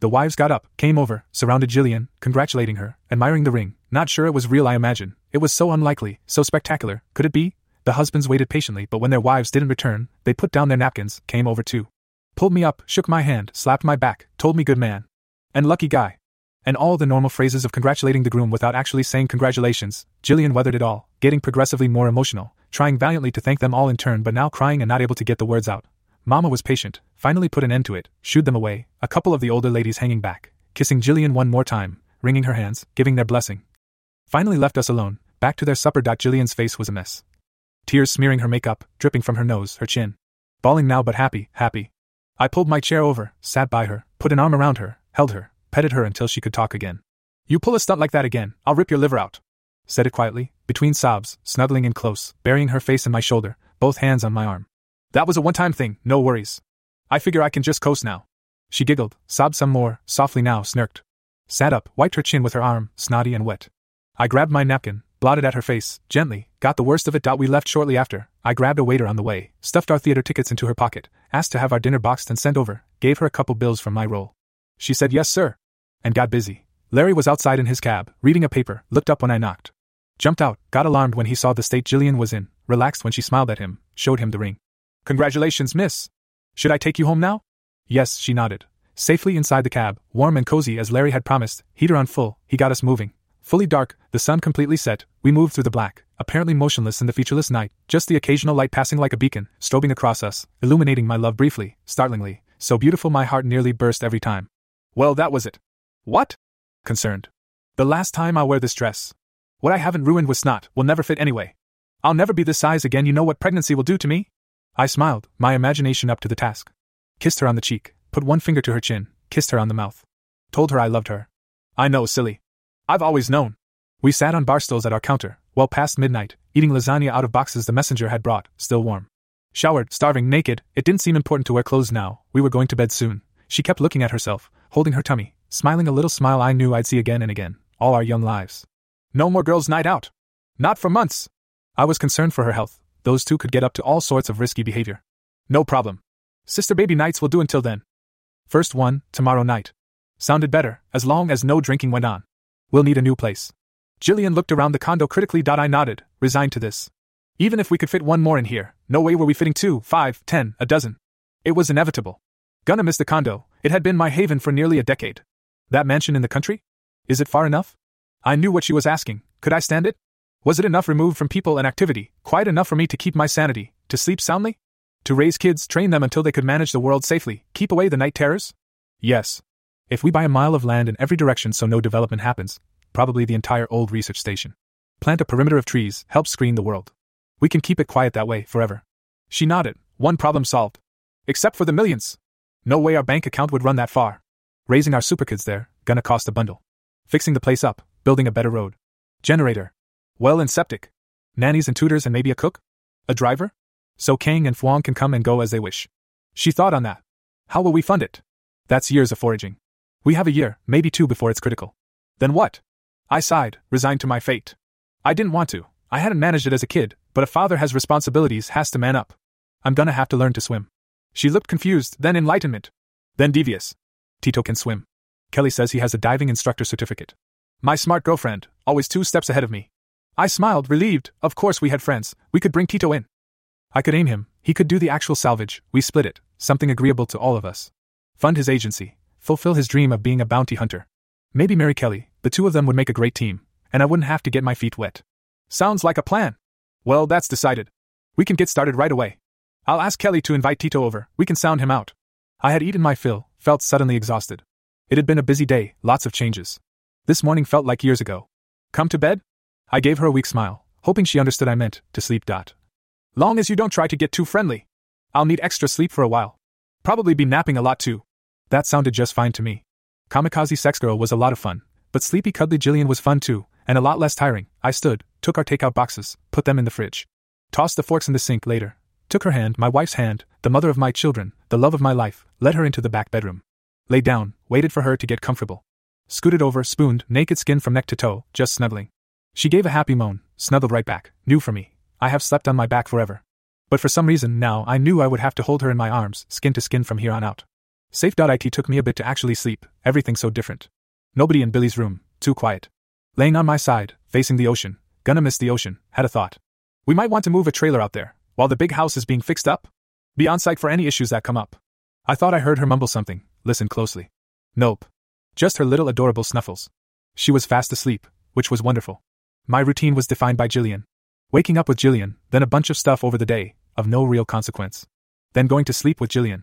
The wives got up, came over, surrounded Jillian, congratulating her, admiring the ring, not sure it was real, I imagine. It was so unlikely, so spectacular, could it be? The husbands waited patiently, but when their wives didn't return, they put down their napkins, came over too. Pulled me up, shook my hand, slapped my back, told me good man. And lucky guy. And all the normal phrases of congratulating the groom without actually saying congratulations. Jillian weathered it all, getting progressively more emotional, trying valiantly to thank them all in turn but now crying and not able to get the words out. Mama was patient, finally put an end to it, shooed them away, a couple of the older ladies hanging back, kissing Jillian one more time, wringing her hands, giving their blessing. Finally left us alone, back to their supper. Jillian's face was a mess tears smearing her makeup, dripping from her nose, her chin. Bawling now but happy, happy. I pulled my chair over, sat by her, put an arm around her, held her, petted her until she could talk again. You pull a stunt like that again, I'll rip your liver out. Said it quietly, between sobs, snuggling in close, burying her face in my shoulder, both hands on my arm. That was a one time thing, no worries. I figure I can just coast now. She giggled, sobbed some more, softly now, snirked. Sat up, wiped her chin with her arm, snotty and wet. I grabbed my napkin, blotted at her face, gently, got the worst of it. We left shortly after. I grabbed a waiter on the way, stuffed our theater tickets into her pocket, asked to have our dinner boxed and sent over, gave her a couple bills from my roll. She said yes, sir, and got busy. Larry was outside in his cab, reading a paper, looked up when I knocked. Jumped out, got alarmed when he saw the state Jillian was in, relaxed when she smiled at him, showed him the ring. Congratulations, miss. Should I take you home now? Yes, she nodded. Safely inside the cab, warm and cozy as Larry had promised, heater on full, he got us moving, Fully dark, the sun completely set, we moved through the black, apparently motionless in the featureless night, just the occasional light passing like a beacon, strobing across us, illuminating my love briefly, startlingly, so beautiful my heart nearly burst every time. Well, that was it. What? Concerned. The last time I'll wear this dress. What I haven't ruined with snot will never fit anyway. I'll never be this size again, you know what pregnancy will do to me? I smiled, my imagination up to the task. Kissed her on the cheek, put one finger to her chin, kissed her on the mouth. Told her I loved her. I know, silly. I've always known. We sat on bar stools at our counter, well past midnight, eating lasagna out of boxes the messenger had brought, still warm. Showered, starving, naked, it didn't seem important to wear clothes now, we were going to bed soon. She kept looking at herself, holding her tummy, smiling a little smile I knew I'd see again and again, all our young lives. No more girls' night out. Not for months. I was concerned for her health, those two could get up to all sorts of risky behavior. No problem. Sister baby nights will do until then. First one, tomorrow night. Sounded better, as long as no drinking went on. We'll need a new place. Jillian looked around the condo critically. I nodded, resigned to this. Even if we could fit one more in here, no way were we fitting two, five, ten, a dozen. It was inevitable. Gonna miss the condo, it had been my haven for nearly a decade. That mansion in the country? Is it far enough? I knew what she was asking. Could I stand it? Was it enough removed from people and activity, quite enough for me to keep my sanity, to sleep soundly? To raise kids, train them until they could manage the world safely, keep away the night terrors? Yes. If we buy a mile of land in every direction so no development happens, probably the entire old research station, plant a perimeter of trees, help screen the world. We can keep it quiet that way forever. She nodded, one problem solved. Except for the millions. No way our bank account would run that far. Raising our superkids there, gonna cost a bundle. Fixing the place up, building a better road. Generator. Well and septic. Nannies and tutors and maybe a cook? A driver? So Kang and Fuang can come and go as they wish. She thought on that. How will we fund it? That's years of foraging. We have a year, maybe two before it's critical. Then what? I sighed, resigned to my fate. I didn't want to. I hadn't managed it as a kid, but a father has responsibilities, has to man up. I'm gonna have to learn to swim. She looked confused, then enlightenment. Then devious. Tito can swim. Kelly says he has a diving instructor certificate. My smart girlfriend, always two steps ahead of me. I smiled, relieved. Of course, we had friends. We could bring Tito in. I could aim him. He could do the actual salvage. We split it. Something agreeable to all of us. Fund his agency fulfill his dream of being a bounty hunter. Maybe marry Kelly, the two of them would make a great team, and I wouldn't have to get my feet wet. Sounds like a plan. Well, that's decided. We can get started right away. I'll ask Kelly to invite Tito over, we can sound him out. I had eaten my fill, felt suddenly exhausted. It had been a busy day, lots of changes. This morning felt like years ago. Come to bed? I gave her a weak smile, hoping she understood I meant to sleep. Dot. Long as you don't try to get too friendly. I'll need extra sleep for a while. Probably be napping a lot too. That sounded just fine to me. Kamikaze Sex Girl was a lot of fun, but sleepy cuddly Jillian was fun too, and a lot less tiring. I stood, took our takeout boxes, put them in the fridge. Tossed the forks in the sink later. Took her hand, my wife's hand, the mother of my children, the love of my life, led her into the back bedroom. Lay down, waited for her to get comfortable. Scooted over, spooned, naked skin from neck to toe, just snuggling. She gave a happy moan, snuggled right back, new for me. I have slept on my back forever. But for some reason now I knew I would have to hold her in my arms, skin to skin from here on out. Safe.it took me a bit to actually sleep, everything so different. Nobody in Billy's room, too quiet. Laying on my side, facing the ocean, gonna miss the ocean, had a thought. We might want to move a trailer out there, while the big house is being fixed up? Be on site for any issues that come up. I thought I heard her mumble something, listen closely. Nope. Just her little adorable snuffles. She was fast asleep, which was wonderful. My routine was defined by Jillian. Waking up with Jillian, then a bunch of stuff over the day, of no real consequence. Then going to sleep with Jillian.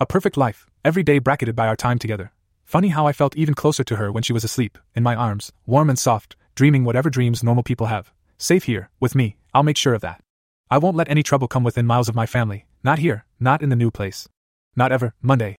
A perfect life, every day bracketed by our time together. Funny how I felt even closer to her when she was asleep, in my arms, warm and soft, dreaming whatever dreams normal people have. Safe here, with me, I'll make sure of that. I won't let any trouble come within miles of my family, not here, not in the new place. Not ever, Monday.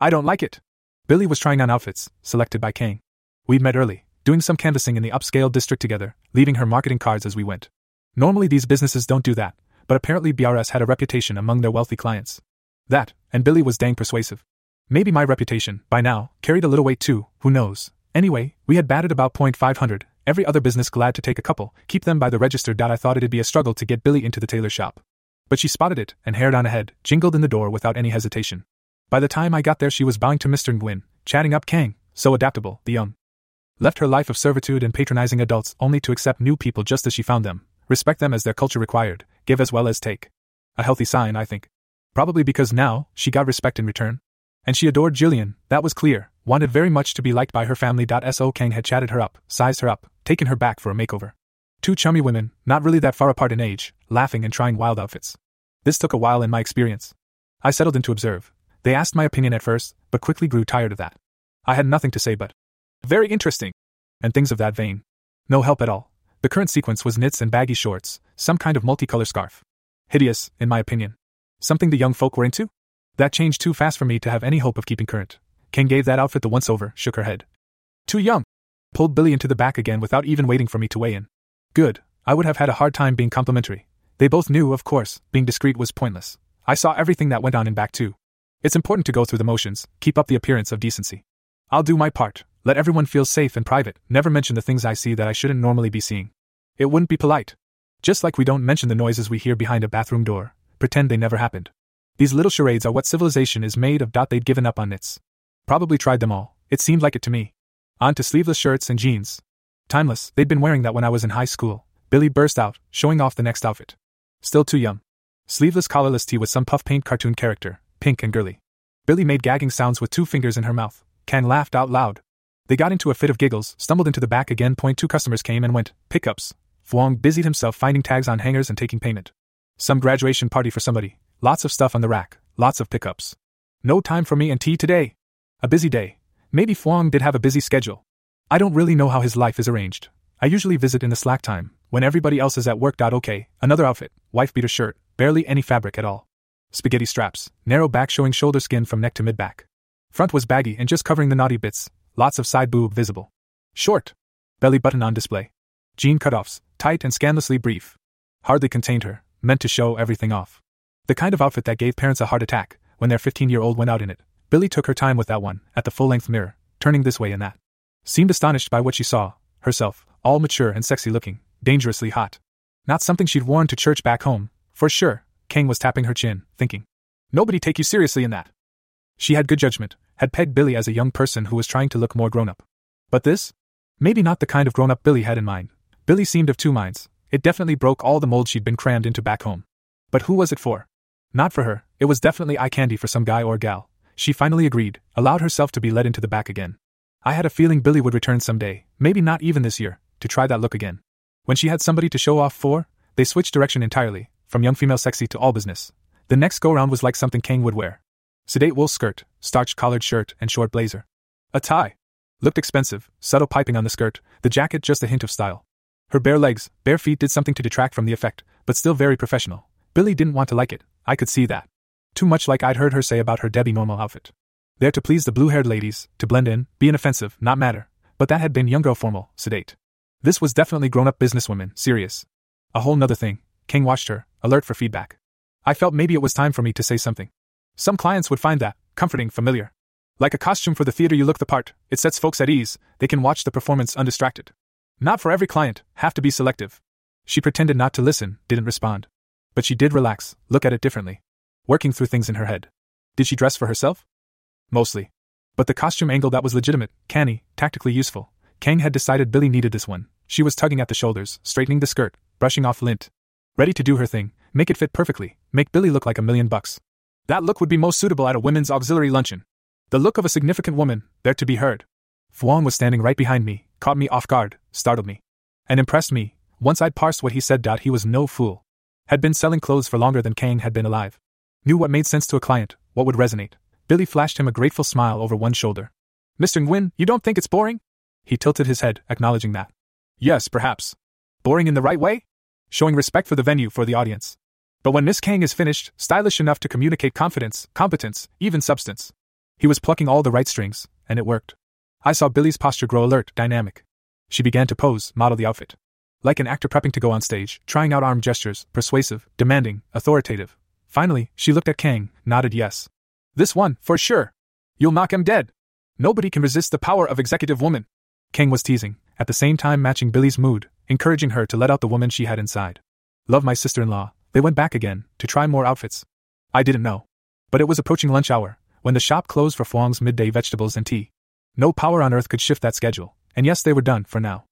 I don't like it. Billy was trying on outfits, selected by Kang. We'd met early, doing some canvassing in the upscale district together, leaving her marketing cards as we went. Normally, these businesses don't do that, but apparently BRS had a reputation among their wealthy clients. That, and Billy was dang persuasive. Maybe my reputation, by now, carried a little weight too, who knows. Anyway, we had batted about point five hundred, every other business glad to take a couple, keep them by the register. I thought it'd be a struggle to get Billy into the tailor shop. But she spotted it, and hair on ahead, jingled in the door without any hesitation. By the time I got there, she was bowing to Mr. Nguyen, chatting up Kang, so adaptable, the young. Left her life of servitude and patronizing adults only to accept new people just as she found them, respect them as their culture required, give as well as take. A healthy sign, I think. Probably because now, she got respect in return. And she adored Jillian, that was clear, wanted very much to be liked by her family. So Kang had chatted her up, sized her up, taken her back for a makeover. Two chummy women, not really that far apart in age, laughing and trying wild outfits. This took a while in my experience. I settled in to observe. They asked my opinion at first, but quickly grew tired of that. I had nothing to say but, very interesting, and things of that vein. No help at all. The current sequence was knits and baggy shorts, some kind of multicolor scarf. Hideous, in my opinion. Something the young folk were into? That changed too fast for me to have any hope of keeping current. Kang gave that outfit the once over, shook her head. Too young. Pulled Billy into the back again without even waiting for me to weigh in. Good. I would have had a hard time being complimentary. They both knew, of course, being discreet was pointless. I saw everything that went on in back too. It's important to go through the motions, keep up the appearance of decency. I'll do my part, let everyone feel safe and private, never mention the things I see that I shouldn't normally be seeing. It wouldn't be polite. Just like we don't mention the noises we hear behind a bathroom door, pretend they never happened. These little charades are what civilization is made of. They'd given up on knits. Probably tried them all, it seemed like it to me. On to sleeveless shirts and jeans. Timeless, they'd been wearing that when I was in high school. Billy burst out, showing off the next outfit. Still too young. Sleeveless collarless tee with some puff paint cartoon character, pink and girly. Billy made gagging sounds with two fingers in her mouth. Kang laughed out loud. They got into a fit of giggles, stumbled into the back again. Point two customers came and went. Pickups. Fuang busied himself finding tags on hangers and taking payment. Some graduation party for somebody. Lots of stuff on the rack, lots of pickups. No time for me and tea today. A busy day. Maybe Fuang did have a busy schedule. I don't really know how his life is arranged. I usually visit in the slack time, when everybody else is at work. Okay, another outfit, wife beater shirt, barely any fabric at all. Spaghetti straps, narrow back showing shoulder skin from neck to mid back. Front was baggy and just covering the naughty bits, lots of side boob visible. Short. Belly button on display. Jean cutoffs, tight and scandalously brief. Hardly contained her, meant to show everything off. The kind of outfit that gave parents a heart attack when their 15 year old went out in it. Billy took her time with that one, at the full length mirror, turning this way and that. Seemed astonished by what she saw, herself, all mature and sexy looking, dangerously hot. Not something she'd worn to church back home, for sure, Kang was tapping her chin, thinking. Nobody take you seriously in that. She had good judgment, had pegged Billy as a young person who was trying to look more grown up. But this? Maybe not the kind of grown up Billy had in mind. Billy seemed of two minds. It definitely broke all the mold she'd been crammed into back home. But who was it for? Not for her, it was definitely eye candy for some guy or gal. She finally agreed, allowed herself to be led into the back again. I had a feeling Billy would return someday, maybe not even this year, to try that look again. When she had somebody to show off for, they switched direction entirely, from young female sexy to all business. The next go round was like something Kang would wear. Sedate wool skirt, starched collared shirt, and short blazer. A tie. Looked expensive, subtle piping on the skirt, the jacket just a hint of style. Her bare legs, bare feet did something to detract from the effect, but still very professional. Billy didn't want to like it, I could see that. Too much like I'd heard her say about her Debbie normal outfit. There to please the blue haired ladies, to blend in, be inoffensive, not matter, but that had been young girl formal, sedate. This was definitely grown up businesswoman, serious. A whole nother thing, Kang watched her, alert for feedback. I felt maybe it was time for me to say something. Some clients would find that comforting, familiar. Like a costume for the theater, you look the part, it sets folks at ease, they can watch the performance undistracted. Not for every client, have to be selective. She pretended not to listen, didn't respond. But she did relax, look at it differently. Working through things in her head. Did she dress for herself? Mostly. But the costume angle that was legitimate, canny, tactically useful. Kang had decided Billy needed this one. She was tugging at the shoulders, straightening the skirt, brushing off lint. Ready to do her thing, make it fit perfectly, make Billy look like a million bucks. That look would be most suitable at a women's auxiliary luncheon. The look of a significant woman, there to be heard. Fuang was standing right behind me, caught me off guard, startled me. And impressed me. Once I'd parsed what he said, doubt he was no fool. Had been selling clothes for longer than Kang had been alive. Knew what made sense to a client, what would resonate. Billy flashed him a grateful smile over one shoulder. Mr. Nguyen, you don't think it's boring? He tilted his head, acknowledging that. Yes, perhaps. Boring in the right way? Showing respect for the venue, for the audience. But when Miss Kang is finished, stylish enough to communicate confidence, competence, even substance. He was plucking all the right strings, and it worked. I saw Billy's posture grow alert, dynamic. She began to pose, model the outfit. Like an actor prepping to go on stage, trying out arm gestures, persuasive, demanding, authoritative. Finally, she looked at Kang, nodded yes. This one, for sure. You'll knock him dead. Nobody can resist the power of executive woman. Kang was teasing, at the same time matching Billy's mood, encouraging her to let out the woman she had inside. Love my sister in law, they went back again, to try more outfits. I didn't know. But it was approaching lunch hour, when the shop closed for Fuang's midday vegetables and tea. No power on earth could shift that schedule, and yes, they were done, for now.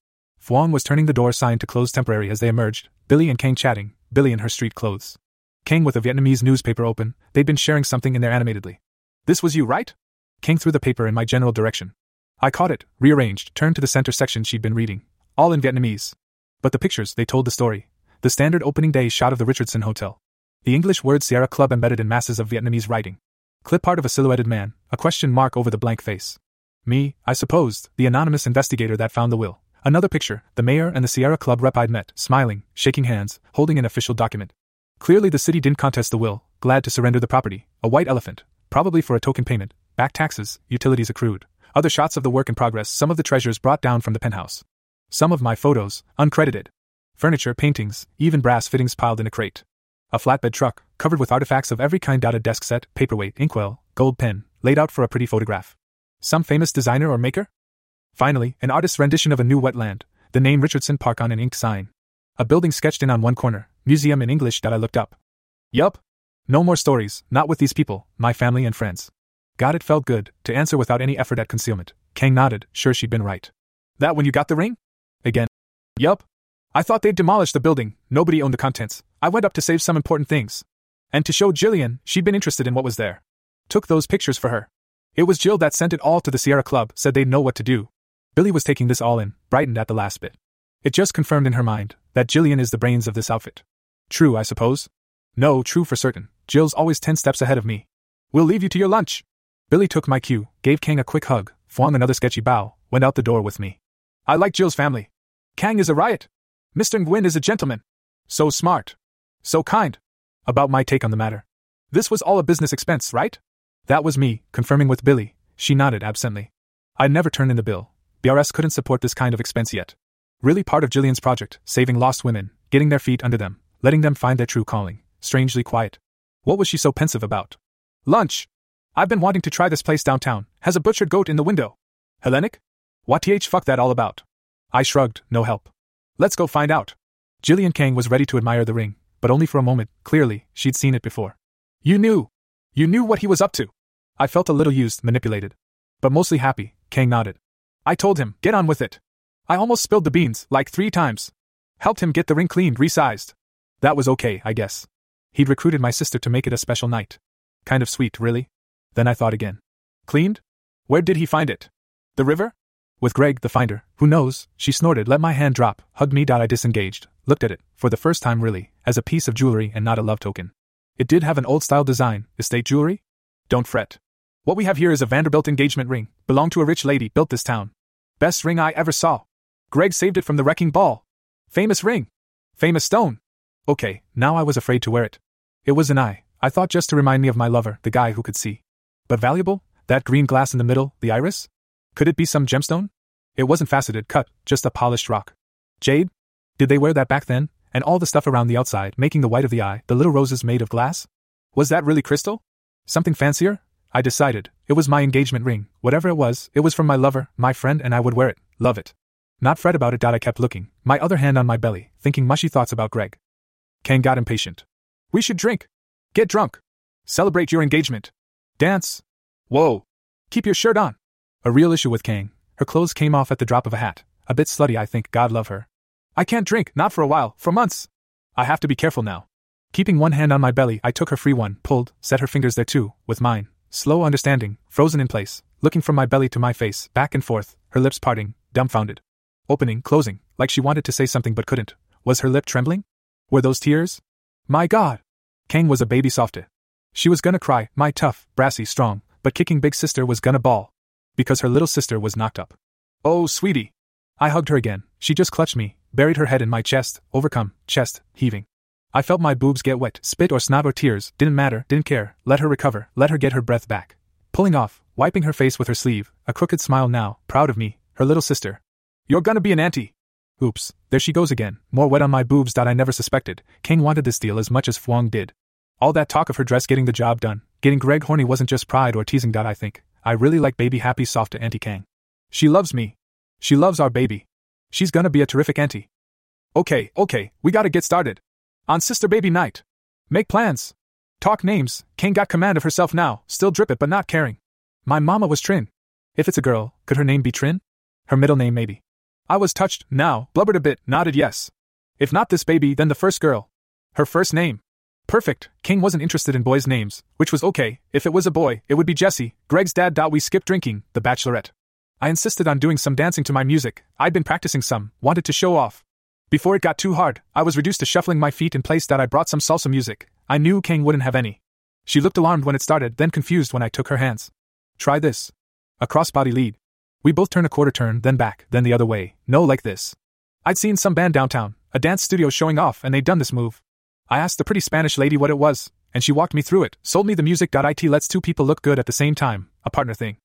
Fuang was turning the door sign to close temporary as they emerged, Billy and Kang chatting, Billy in her street clothes. Kang with a Vietnamese newspaper open, they'd been sharing something in there animatedly. This was you, right? Kang threw the paper in my general direction. I caught it, rearranged, turned to the center section she'd been reading, all in Vietnamese. But the pictures, they told the story, the standard opening day shot of the Richardson Hotel. The English word Sierra Club embedded in masses of Vietnamese writing. Clip art of a silhouetted man, a question mark over the blank face. Me, I supposed, the anonymous investigator that found the will. Another picture, the mayor and the Sierra Club rep I'd met, smiling, shaking hands, holding an official document. Clearly the city didn't contest the will, glad to surrender the property. A white elephant, probably for a token payment, back taxes, utilities accrued. Other shots of the work in progress, some of the treasures brought down from the penthouse. Some of my photos, uncredited furniture, paintings, even brass fittings piled in a crate. A flatbed truck, covered with artifacts of every kind a desk set, paperweight, inkwell, gold pen, laid out for a pretty photograph. Some famous designer or maker? Finally, an artist's rendition of a new wetland, the name Richardson Park on an inked sign. A building sketched in on one corner, museum in English that I looked up. Yup. No more stories, not with these people, my family and friends. God, it felt good, to answer without any effort at concealment. Kang nodded, sure she'd been right. That when you got the ring? Again. Yup. I thought they'd demolished the building, nobody owned the contents. I went up to save some important things. And to show Jillian, she'd been interested in what was there. Took those pictures for her. It was Jill that sent it all to the Sierra Club, said they'd know what to do. Billy was taking this all in, brightened at the last bit. It just confirmed in her mind that Jillian is the brains of this outfit. True, I suppose? No, true for certain. Jill's always ten steps ahead of me. We'll leave you to your lunch. Billy took my cue, gave Kang a quick hug, flung another sketchy bow, went out the door with me. I like Jill's family. Kang is a riot. Mr. Nguyen is a gentleman. So smart. So kind. About my take on the matter. This was all a business expense, right? That was me, confirming with Billy. She nodded absently. I'd never turned in the bill. BRS couldn't support this kind of expense yet. Really part of Jillian's project, saving lost women, getting their feet under them, letting them find their true calling. Strangely quiet. What was she so pensive about? Lunch! I've been wanting to try this place downtown. Has a butchered goat in the window. Hellenic? What th fuck that all about? I shrugged, no help. Let's go find out. Jillian Kang was ready to admire the ring, but only for a moment, clearly, she'd seen it before. You knew! You knew what he was up to! I felt a little used, manipulated. But mostly happy, Kang nodded. I told him, get on with it. I almost spilled the beans, like three times. Helped him get the ring cleaned, resized. That was okay, I guess. He'd recruited my sister to make it a special night. Kind of sweet, really? Then I thought again. Cleaned? Where did he find it? The river? With Greg, the finder, who knows, she snorted, let my hand drop, hugged me. I disengaged, looked at it, for the first time really, as a piece of jewelry and not a love token. It did have an old style design, estate jewelry? Don't fret. What we have here is a Vanderbilt engagement ring, belonged to a rich lady, built this town. Best ring I ever saw. Greg saved it from the wrecking ball. Famous ring. Famous stone. Okay, now I was afraid to wear it. It was an eye. I thought just to remind me of my lover, the guy who could see. But valuable? That green glass in the middle, the iris? Could it be some gemstone? It wasn't faceted, cut, just a polished rock. Jade? Did they wear that back then? And all the stuff around the outside, making the white of the eye, the little roses made of glass? Was that really crystal? Something fancier? I decided. It was my engagement ring. Whatever it was, it was from my lover, my friend, and I would wear it. Love it. Not fret about it. I kept looking, my other hand on my belly, thinking mushy thoughts about Greg. Kang got impatient. We should drink. Get drunk. Celebrate your engagement. Dance. Whoa. Keep your shirt on. A real issue with Kang. Her clothes came off at the drop of a hat. A bit slutty, I think, God love her. I can't drink, not for a while, for months. I have to be careful now. Keeping one hand on my belly, I took her free one, pulled, set her fingers there too, with mine. Slow understanding, frozen in place, looking from my belly to my face, back and forth, her lips parting, dumbfounded. Opening, closing, like she wanted to say something but couldn't. Was her lip trembling? Were those tears? My God! Kang was a baby softy. She was gonna cry, my tough, brassy, strong, but kicking big sister was gonna bawl. Because her little sister was knocked up. Oh, sweetie! I hugged her again. She just clutched me, buried her head in my chest, overcome, chest, heaving. I felt my boobs get wet, spit or snot or tears, didn't matter, didn't care, let her recover, let her get her breath back. Pulling off, wiping her face with her sleeve, a crooked smile now, proud of me, her little sister. You're gonna be an auntie! Oops, there she goes again, more wet on my boobs that I never suspected. Kang wanted this deal as much as Fuang did. All that talk of her dress getting the job done, getting Greg horny wasn't just pride or teasing. I think. I really like baby happy soft to Auntie Kang. She loves me. She loves our baby. She's gonna be a terrific auntie. Okay, okay, we gotta get started. On Sister Baby Night. Make plans. Talk names. Kang got command of herself now, still drip it but not caring. My mama was Trin. If it's a girl, could her name be Trin? Her middle name maybe. I was touched, now, blubbered a bit, nodded yes. If not this baby, then the first girl. Her first name. Perfect, Kang wasn't interested in boys' names, which was okay, if it was a boy, it would be Jesse, Greg's dad. We skipped drinking, the bachelorette. I insisted on doing some dancing to my music, I'd been practicing some, wanted to show off. Before it got too hard, I was reduced to shuffling my feet in place that I brought some salsa music. I knew Kang wouldn't have any. She looked alarmed when it started, then confused when I took her hands. Try this. A crossbody lead. We both turn a quarter turn, then back, then the other way. No, like this. I'd seen some band downtown, a dance studio showing off, and they'd done this move. I asked the pretty Spanish lady what it was, and she walked me through it, sold me the music.it lets two people look good at the same time, a partner thing.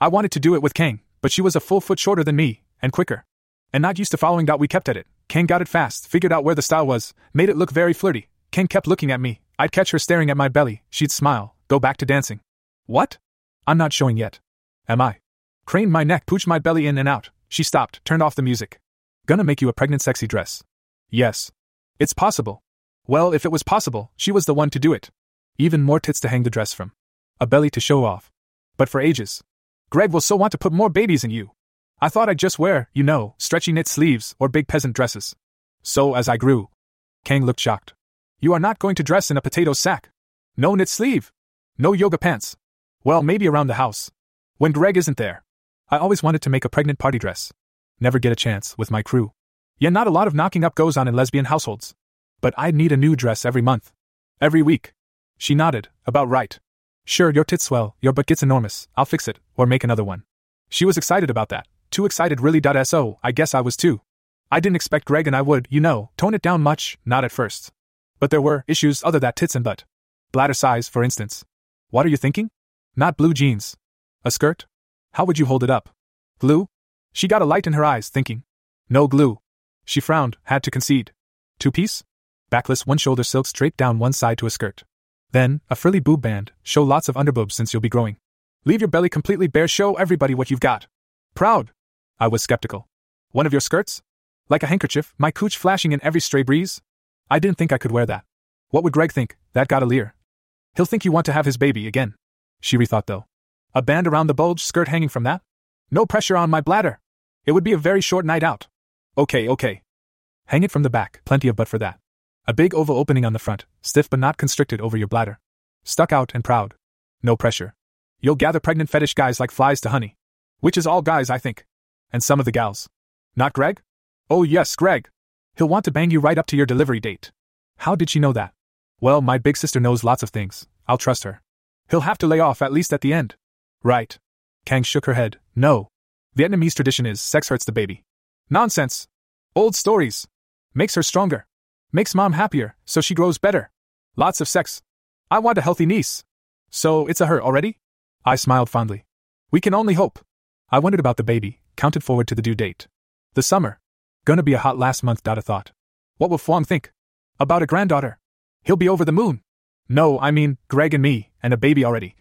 I wanted to do it with Kang, but she was a full foot shorter than me, and quicker. And not used to following. We kept at it. Kang got it fast, figured out where the style was, made it look very flirty. Kang kept looking at me. I'd catch her staring at my belly, she'd smile, go back to dancing. What? I'm not showing yet. Am I? Craned my neck, pooched my belly in and out. She stopped, turned off the music. Gonna make you a pregnant sexy dress. Yes. It's possible. Well, if it was possible, she was the one to do it. Even more tits to hang the dress from. A belly to show off. But for ages. Greg will so want to put more babies in you. I thought I'd just wear, you know, stretchy knit sleeves or big peasant dresses. So, as I grew, Kang looked shocked. You are not going to dress in a potato sack. No knit sleeve. No yoga pants. Well, maybe around the house. When Greg isn't there. I always wanted to make a pregnant party dress. Never get a chance with my crew. Yeah, not a lot of knocking up goes on in lesbian households. But I'd need a new dress every month. Every week. She nodded, about right. Sure, your tits swell, your butt gets enormous, I'll fix it, or make another one. She was excited about that. Too excited, really. So, I guess I was too. I didn't expect Greg and I would, you know, tone it down much, not at first. But there were issues other than tits and butt. Bladder size, for instance. What are you thinking? Not blue jeans. A skirt? How would you hold it up? Glue? She got a light in her eyes, thinking. No glue. She frowned, had to concede. Two piece? Backless one shoulder silk straight down one side to a skirt. Then, a frilly boob band, show lots of underboobs since you'll be growing. Leave your belly completely bare, show everybody what you've got. Proud. I was skeptical. One of your skirts? Like a handkerchief, my cooch flashing in every stray breeze? I didn't think I could wear that. What would Greg think? That got a leer. He'll think you want to have his baby again. She rethought though. A band around the bulge skirt hanging from that? No pressure on my bladder. It would be a very short night out. Okay, okay. Hang it from the back, plenty of butt for that. A big oval opening on the front, stiff but not constricted over your bladder. Stuck out and proud. No pressure. You'll gather pregnant fetish guys like flies to honey. Which is all guys, I think. And some of the gals. Not Greg? Oh, yes, Greg. He'll want to bang you right up to your delivery date. How did she know that? Well, my big sister knows lots of things. I'll trust her. He'll have to lay off at least at the end. Right. Kang shook her head. No. Vietnamese tradition is sex hurts the baby. Nonsense. Old stories. Makes her stronger. Makes mom happier, so she grows better. Lots of sex. I want a healthy niece. So it's a her already? I smiled fondly. We can only hope. I wondered about the baby, counted forward to the due date. The summer. Gonna be a hot last month, Dada thought. What will Fuang think? About a granddaughter. He'll be over the moon. No, I mean, Greg and me, and a baby already.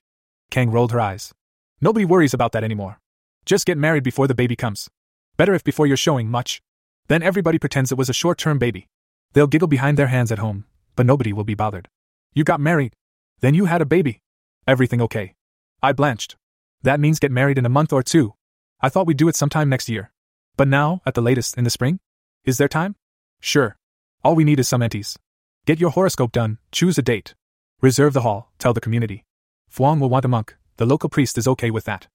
Kang rolled her eyes. Nobody worries about that anymore. Just get married before the baby comes. Better if before you're showing much. Then everybody pretends it was a short term baby. They'll giggle behind their hands at home, but nobody will be bothered. You got married. Then you had a baby. Everything okay. I blanched. That means get married in a month or two. I thought we'd do it sometime next year. But now, at the latest, in the spring? Is there time? Sure. All we need is some enties. Get your horoscope done, choose a date. Reserve the hall, tell the community. Fuang will want a monk, the local priest is okay with that.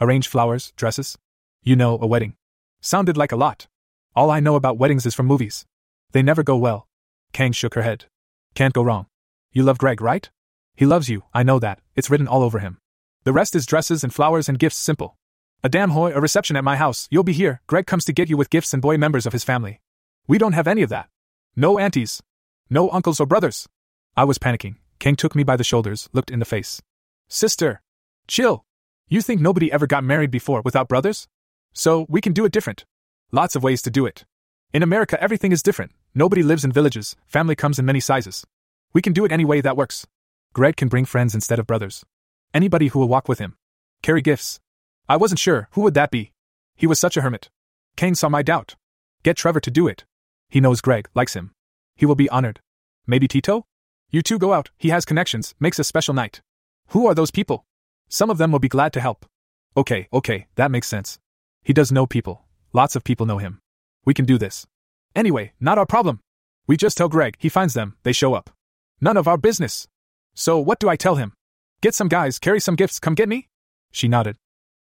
Arrange flowers, dresses. You know, a wedding. Sounded like a lot. All I know about weddings is from movies. They never go well. Kang shook her head. Can't go wrong. You love Greg, right? He loves you, I know that, it's written all over him. The rest is dresses and flowers and gifts simple. A damn hoy, a reception at my house, you'll be here, Greg comes to get you with gifts and boy members of his family. We don't have any of that. No aunties. No uncles or brothers. I was panicking. Kang took me by the shoulders, looked in the face. Sister! Chill! You think nobody ever got married before without brothers? So, we can do it different. Lots of ways to do it. In America, everything is different. Nobody lives in villages, family comes in many sizes. We can do it any way that works. Greg can bring friends instead of brothers. Anybody who will walk with him. Carry gifts. I wasn't sure, who would that be? He was such a hermit. Kang saw my doubt. Get Trevor to do it. He knows Greg, likes him. He will be honored. Maybe Tito? You two go out, he has connections, makes a special night. Who are those people? Some of them will be glad to help. Okay, okay, that makes sense. He does know people. Lots of people know him. We can do this. Anyway, not our problem. We just tell Greg, he finds them, they show up. None of our business. So, what do I tell him? Get some guys, carry some gifts, come get me? She nodded.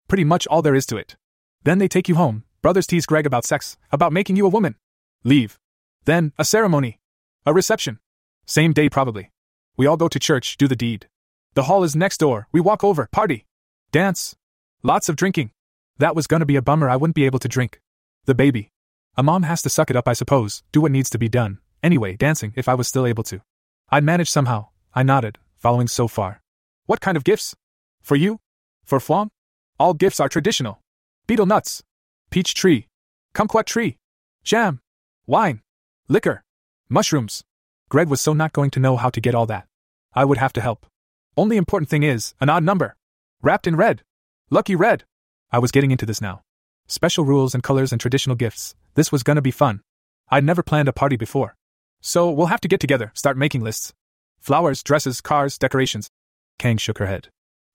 Pretty much all there is to it. Then they take you home. Brothers tease Greg about sex, about making you a woman. Leave. Then, a ceremony. A reception. Same day, probably. We all go to church, do the deed. The hall is next door, we walk over, party. Dance. Lots of drinking. That was gonna be a bummer, I wouldn't be able to drink. The baby. A mom has to suck it up, I suppose, do what needs to be done. Anyway, dancing, if I was still able to. I'd manage somehow. I nodded, following so far. What kind of gifts? For you? For Fuang? All gifts are traditional. Betel nuts. Peach tree. Kumquat tree. Jam. Wine. Liquor. Mushrooms. Greg was so not going to know how to get all that. I would have to help. Only important thing is, an odd number. Wrapped in red. Lucky red. I was getting into this now. Special rules and colors and traditional gifts. This was gonna be fun. I'd never planned a party before. So we'll have to get together, start making lists. Flowers, dresses, cars, decorations. Kang shook her head.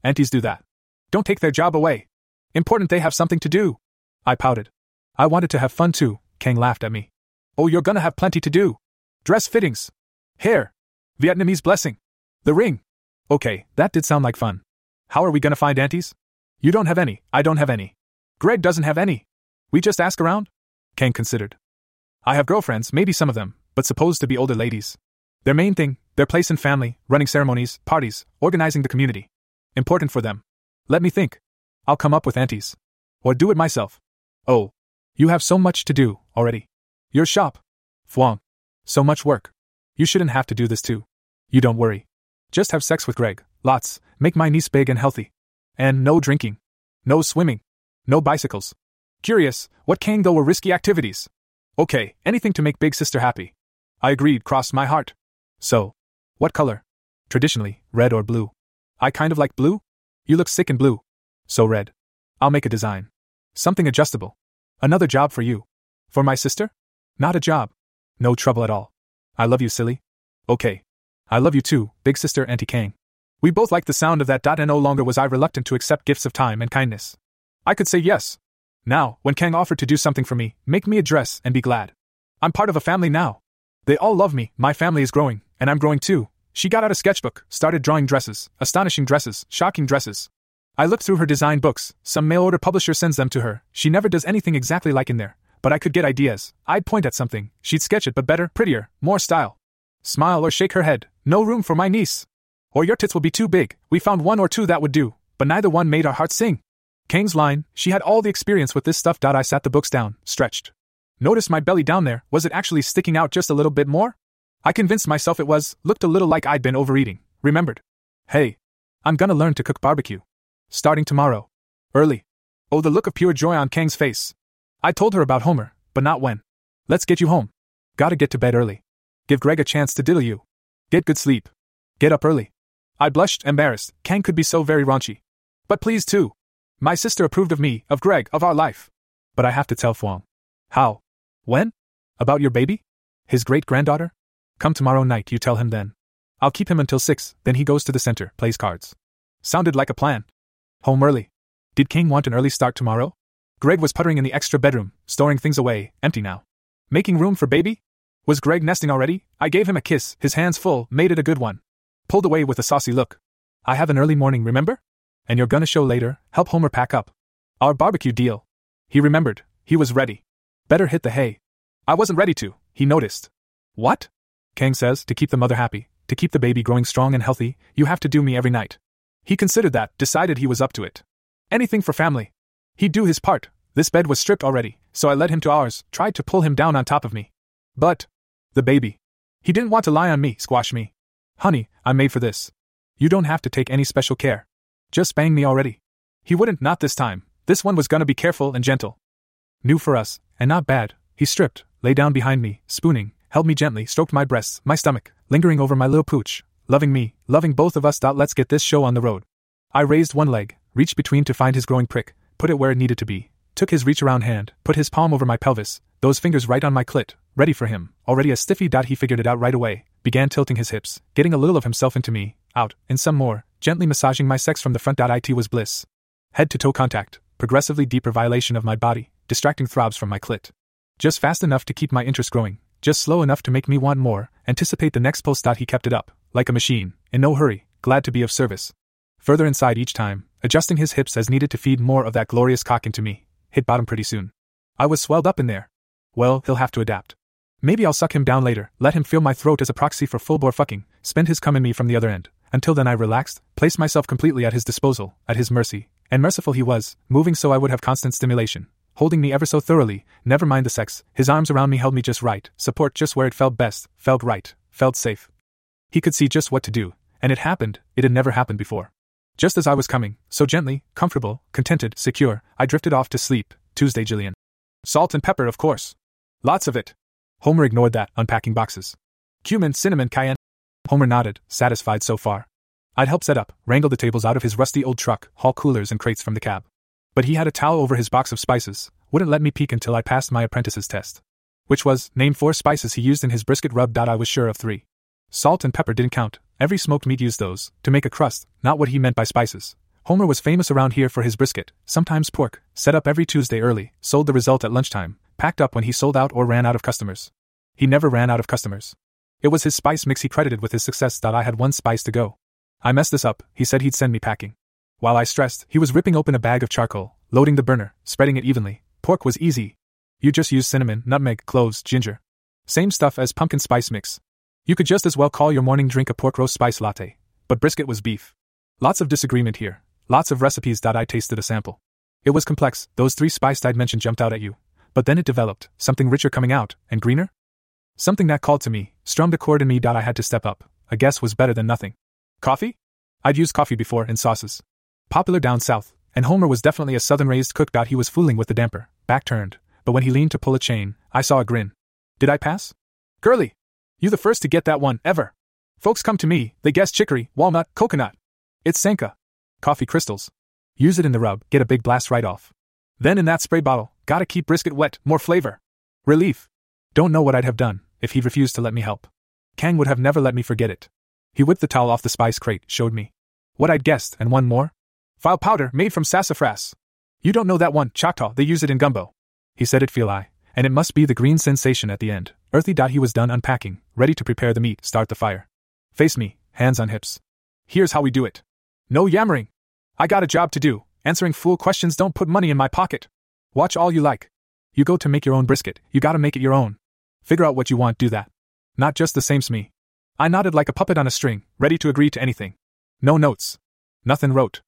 Aunties do that. Don't take their job away. Important they have something to do. I pouted. I wanted to have fun too, Kang laughed at me. Oh, you're gonna have plenty to do. Dress fittings. Hair. Vietnamese blessing. The ring. Okay, that did sound like fun. How are we gonna find aunties? You don't have any, I don't have any. Greg doesn't have any. We just ask around? Kang considered. I have girlfriends, maybe some of them, but supposed to be older ladies. Their main thing, their place in family, running ceremonies, parties, organizing the community. Important for them. Let me think. I'll come up with aunties. Or do it myself. Oh. You have so much to do, already. Your shop. Fuang. So much work. You shouldn't have to do this too. You don't worry. Just have sex with Greg. Lots. Make my niece big and healthy. And no drinking. No swimming. No bicycles. Curious, what Kang though were risky activities? Okay, anything to make Big Sister happy. I agreed, crossed my heart. So, what color? Traditionally, red or blue. I kind of like blue? You look sick in blue. So red. I'll make a design. Something adjustable. Another job for you. For my sister? Not a job. No trouble at all. I love you, silly. Okay. I love you too, big sister Auntie Kang. We both liked the sound of that. And no longer was I reluctant to accept gifts of time and kindness. I could say yes. Now, when Kang offered to do something for me, make me a dress and be glad. I'm part of a family now. They all love me, my family is growing, and I'm growing too. She got out a sketchbook, started drawing dresses, astonishing dresses, shocking dresses. I looked through her design books, some mail order publisher sends them to her. She never does anything exactly like in there, but I could get ideas. I'd point at something, she'd sketch it but better, prettier, more style. Smile or shake her head, no room for my niece. Or your tits will be too big, we found one or two that would do, but neither one made our hearts sing. Kang's line, she had all the experience with this stuff. I sat the books down, stretched. Notice my belly down there, was it actually sticking out just a little bit more? I convinced myself it was, looked a little like I'd been overeating, remembered. Hey, I'm gonna learn to cook barbecue. Starting tomorrow. Early. Oh, the look of pure joy on Kang's face. I told her about Homer, but not when. Let's get you home. Gotta get to bed early. Give Greg a chance to diddle you. Get good sleep. Get up early. I blushed, embarrassed. Kang could be so very raunchy. But please, too. My sister approved of me, of Greg, of our life. But I have to tell Fuang. How? When? About your baby? His great granddaughter? Come tomorrow night, you tell him then. I'll keep him until six, then he goes to the center, plays cards. Sounded like a plan. Home early. Did Kang want an early start tomorrow? Greg was puttering in the extra bedroom, storing things away, empty now. Making room for baby? Was Greg nesting already? I gave him a kiss, his hands full, made it a good one. Pulled away with a saucy look. I have an early morning, remember? And you're gonna show later, help Homer pack up. Our barbecue deal. He remembered, he was ready. Better hit the hay. I wasn't ready to, he noticed. What? Kang says, to keep the mother happy, to keep the baby growing strong and healthy, you have to do me every night. He considered that, decided he was up to it. Anything for family. He'd do his part. This bed was stripped already, so I led him to ours, tried to pull him down on top of me. But. The baby. He didn't want to lie on me, squash me. Honey, I'm made for this. You don't have to take any special care. Just bang me already. He wouldn't, not this time. This one was gonna be careful and gentle. New for us, and not bad. He stripped, lay down behind me, spooning, held me gently, stroked my breasts, my stomach, lingering over my little pooch, loving me, loving both of us. Let's get this show on the road. I raised one leg, reached between to find his growing prick, put it where it needed to be, took his reach around hand, put his palm over my pelvis, those fingers right on my clit, ready for him, already a stiffy dot he figured it out right away, began tilting his hips, getting a little of himself into me, out, and some more, gently massaging my sex from the front. It was bliss. Head to toe contact, progressively deeper violation of my body, distracting throbs from my clit. Just fast enough to keep my interest growing, just slow enough to make me want more, anticipate the next pulse. He kept it up, like a machine, in no hurry, glad to be of service. Further inside each time, adjusting his hips as needed to feed more of that glorious cock into me. Hit bottom pretty soon. I was swelled up in there. Well, he'll have to adapt. Maybe I'll suck him down later, let him feel my throat as a proxy for full bore fucking, spend his cum in me from the other end. Until then, I relaxed, placed myself completely at his disposal, at his mercy. And merciful he was, moving so I would have constant stimulation, holding me ever so thoroughly, never mind the sex. His arms around me held me just right, support just where it felt best, felt right, felt safe. He could see just what to do, and it happened, it had never happened before. Just as I was coming, so gently, comfortable, contented, secure, I drifted off to sleep. Tuesday, Jillian. Salt and pepper, of course. Lots of it. Homer ignored that, unpacking boxes. Cumin, cinnamon, cayenne. Homer nodded, satisfied so far. I'd help set up, wrangle the tables out of his rusty old truck, haul coolers and crates from the cab. But he had a towel over his box of spices, wouldn't let me peek until I passed my apprentice's test. Which was, name four spices he used in his brisket rub. I was sure of three. Salt and pepper didn't count, every smoked meat used those, to make a crust, not what he meant by spices. Homer was famous around here for his brisket, sometimes pork, set up every Tuesday early, sold the result at lunchtime, packed up when he sold out or ran out of customers. He never ran out of customers. It was his spice mix he credited with his success. That I had one spice to go. I messed this up, he said he'd send me packing. While I stressed, he was ripping open a bag of charcoal, loading the burner, spreading it evenly. Pork was easy. You just use cinnamon, nutmeg, cloves, ginger. Same stuff as pumpkin spice mix. You could just as well call your morning drink a pork roast spice latte. But brisket was beef. Lots of disagreement here. Lots of recipes. I tasted a sample. It was complex, those three spices I'd mentioned jumped out at you. But then it developed, something richer coming out, and greener? Something that called to me, strummed a chord in me. I had to step up. A guess was better than nothing. Coffee? I'd used coffee before in sauces. Popular down south, and Homer was definitely a southern raised cook. He was fooling with the damper, back turned, but when he leaned to pull a chain, I saw a grin. Did I pass? Girlie! You the first to get that one, ever. Folks come to me, they guess chicory, walnut, coconut. It's Sanka. Coffee crystals. Use it in the rub, get a big blast right off. Then in that spray bottle, gotta keep brisket wet, more flavor. Relief. Don't know what I'd have done if he'd refused to let me help. Kang would have never let me forget it. He whipped the towel off the spice crate, showed me. What I'd guessed, and one more. Filé powder made from sassafras. You don't know that one, Choctaw, they use it in gumbo. He said it feel I, and it must be the green sensation at the end. Earthy dot he was done unpacking, ready to prepare the meat, start the fire. Face me, hands on hips. Here's how we do it. No yammering. I got a job to do. Answering fool questions don't put money in my pocket. Watch all you like. You go to make your own brisket, you gotta make it your own. Figure out what you want, do that. Not just the same me. I nodded like a puppet on a string, ready to agree to anything. No notes. Nothing wrote.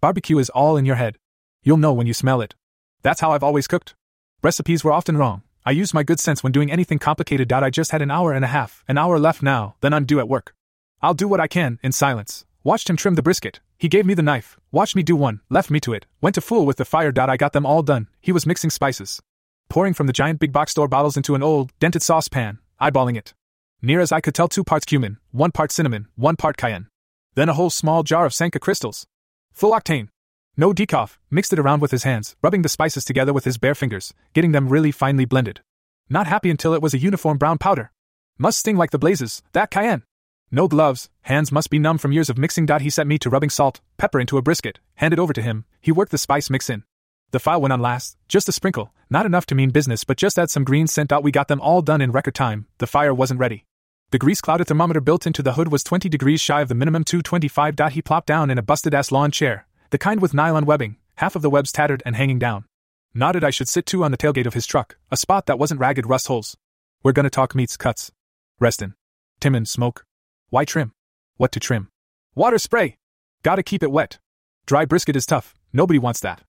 Barbecue is all in your head. You'll know when you smell it. That's how I've always cooked. Recipes were often wrong. I used my good sense when doing anything complicated. I just had an hour and a half, an hour left now, then I'm due at work. I'll do what I can, in silence. Watched him trim the brisket. He gave me the knife, watched me do one, left me to it, went to fool with the fire. I got them all done. He was mixing spices. Pouring from the giant big box store bottles into an old, dented saucepan, eyeballing it. Near as I could tell, two parts cumin, one part cinnamon, one part cayenne. Then a whole small jar of Sanka crystals. Full octane. No decaf, mixed it around with his hands, rubbing the spices together with his bare fingers, getting them really finely blended. Not happy until it was a uniform brown powder. Must sting like the blazes, that cayenne. No gloves, hands must be numb from years of mixing. He set me to rubbing salt, pepper into a brisket, handed over to him, he worked the spice mix in. The filé went on last, just a sprinkle, not enough to mean business, but just add some greens sent out. We got them all done in record time, the fire wasn't ready. The grease clouded thermometer built into the hood was 20 degrees shy of the minimum 225. He plopped down in a busted ass lawn chair, the kind with nylon webbing, half of the webs tattered and hanging down. Nodded I should sit too on the tailgate of his truck, a spot that wasn't ragged rust holes. We're gonna talk meats, cuts. Restin. Timon, smoke. Why trim? What to trim? Water spray! Gotta keep it wet. Dry brisket is tough, nobody wants that.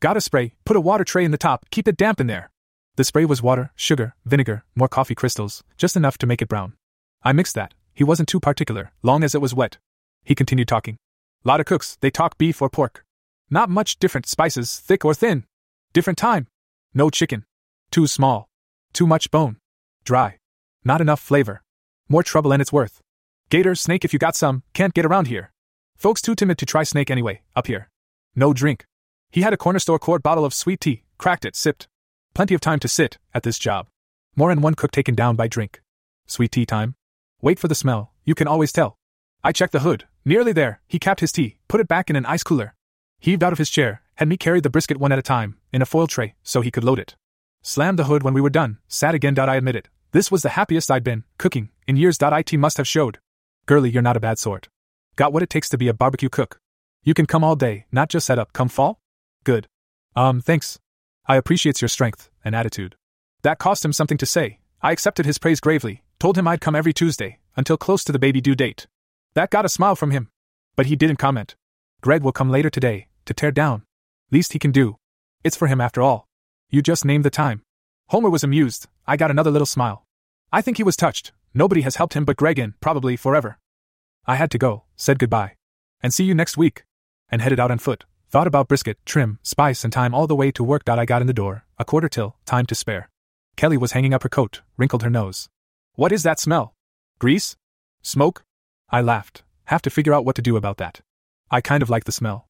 Gotta spray, put a water tray in the top, keep it damp in there. The spray was water, sugar, vinegar, more coffee crystals, just enough to make it brown. I mixed that, he wasn't too particular, long as it was wet. He continued talking. Lot of cooks, they talk beef or pork. Not much different spices, thick or thin. Different time. No chicken. Too small. Too much bone. Dry. Not enough flavor. More trouble and it's worth. Gator, snake if you got some, can't get around here. Folks too timid to try snake anyway, up here. No drink. He had a corner store quart bottle of sweet tea, cracked it, sipped. Plenty of time to sit, at this job. More than one cook taken down by drink. Sweet tea time? Wait for the smell, you can always tell. I checked the hood, nearly there, he capped his tea, put it back in an ice cooler. Heaved out of his chair, had me carry the brisket one at a time, in a foil tray, so he could load it. Slammed the hood when we were done, sat again. I admit it. This was the happiest I'd been, cooking, in years. It must have showed. Girlie, you're not a bad sort. Got what it takes to be a barbecue cook. You can come all day, not just set up, come fall? Good. Um, thanks. I appreciates your strength and attitude. That cost him something to say. I accepted his praise gravely, told him I'd come every Tuesday, until close to the baby due date. That got a smile from him. But he didn't comment. Greg will come later today, to tear down. Least he can do. It's for him after all. You just named the time. Homer was amused, I got another little smile. I think he was touched, Nobody has helped him but Greg in, probably forever. I had to go, said goodbye. And see you next week. And headed out on foot. Thought about brisket, trim, spice, and time all the way to work. I got in the door, a quarter till, time to spare. Kelly was hanging up her coat, wrinkled her nose. What is that smell? Grease? Smoke? I laughed. Have to figure out what to do about that. I kind of like the smell.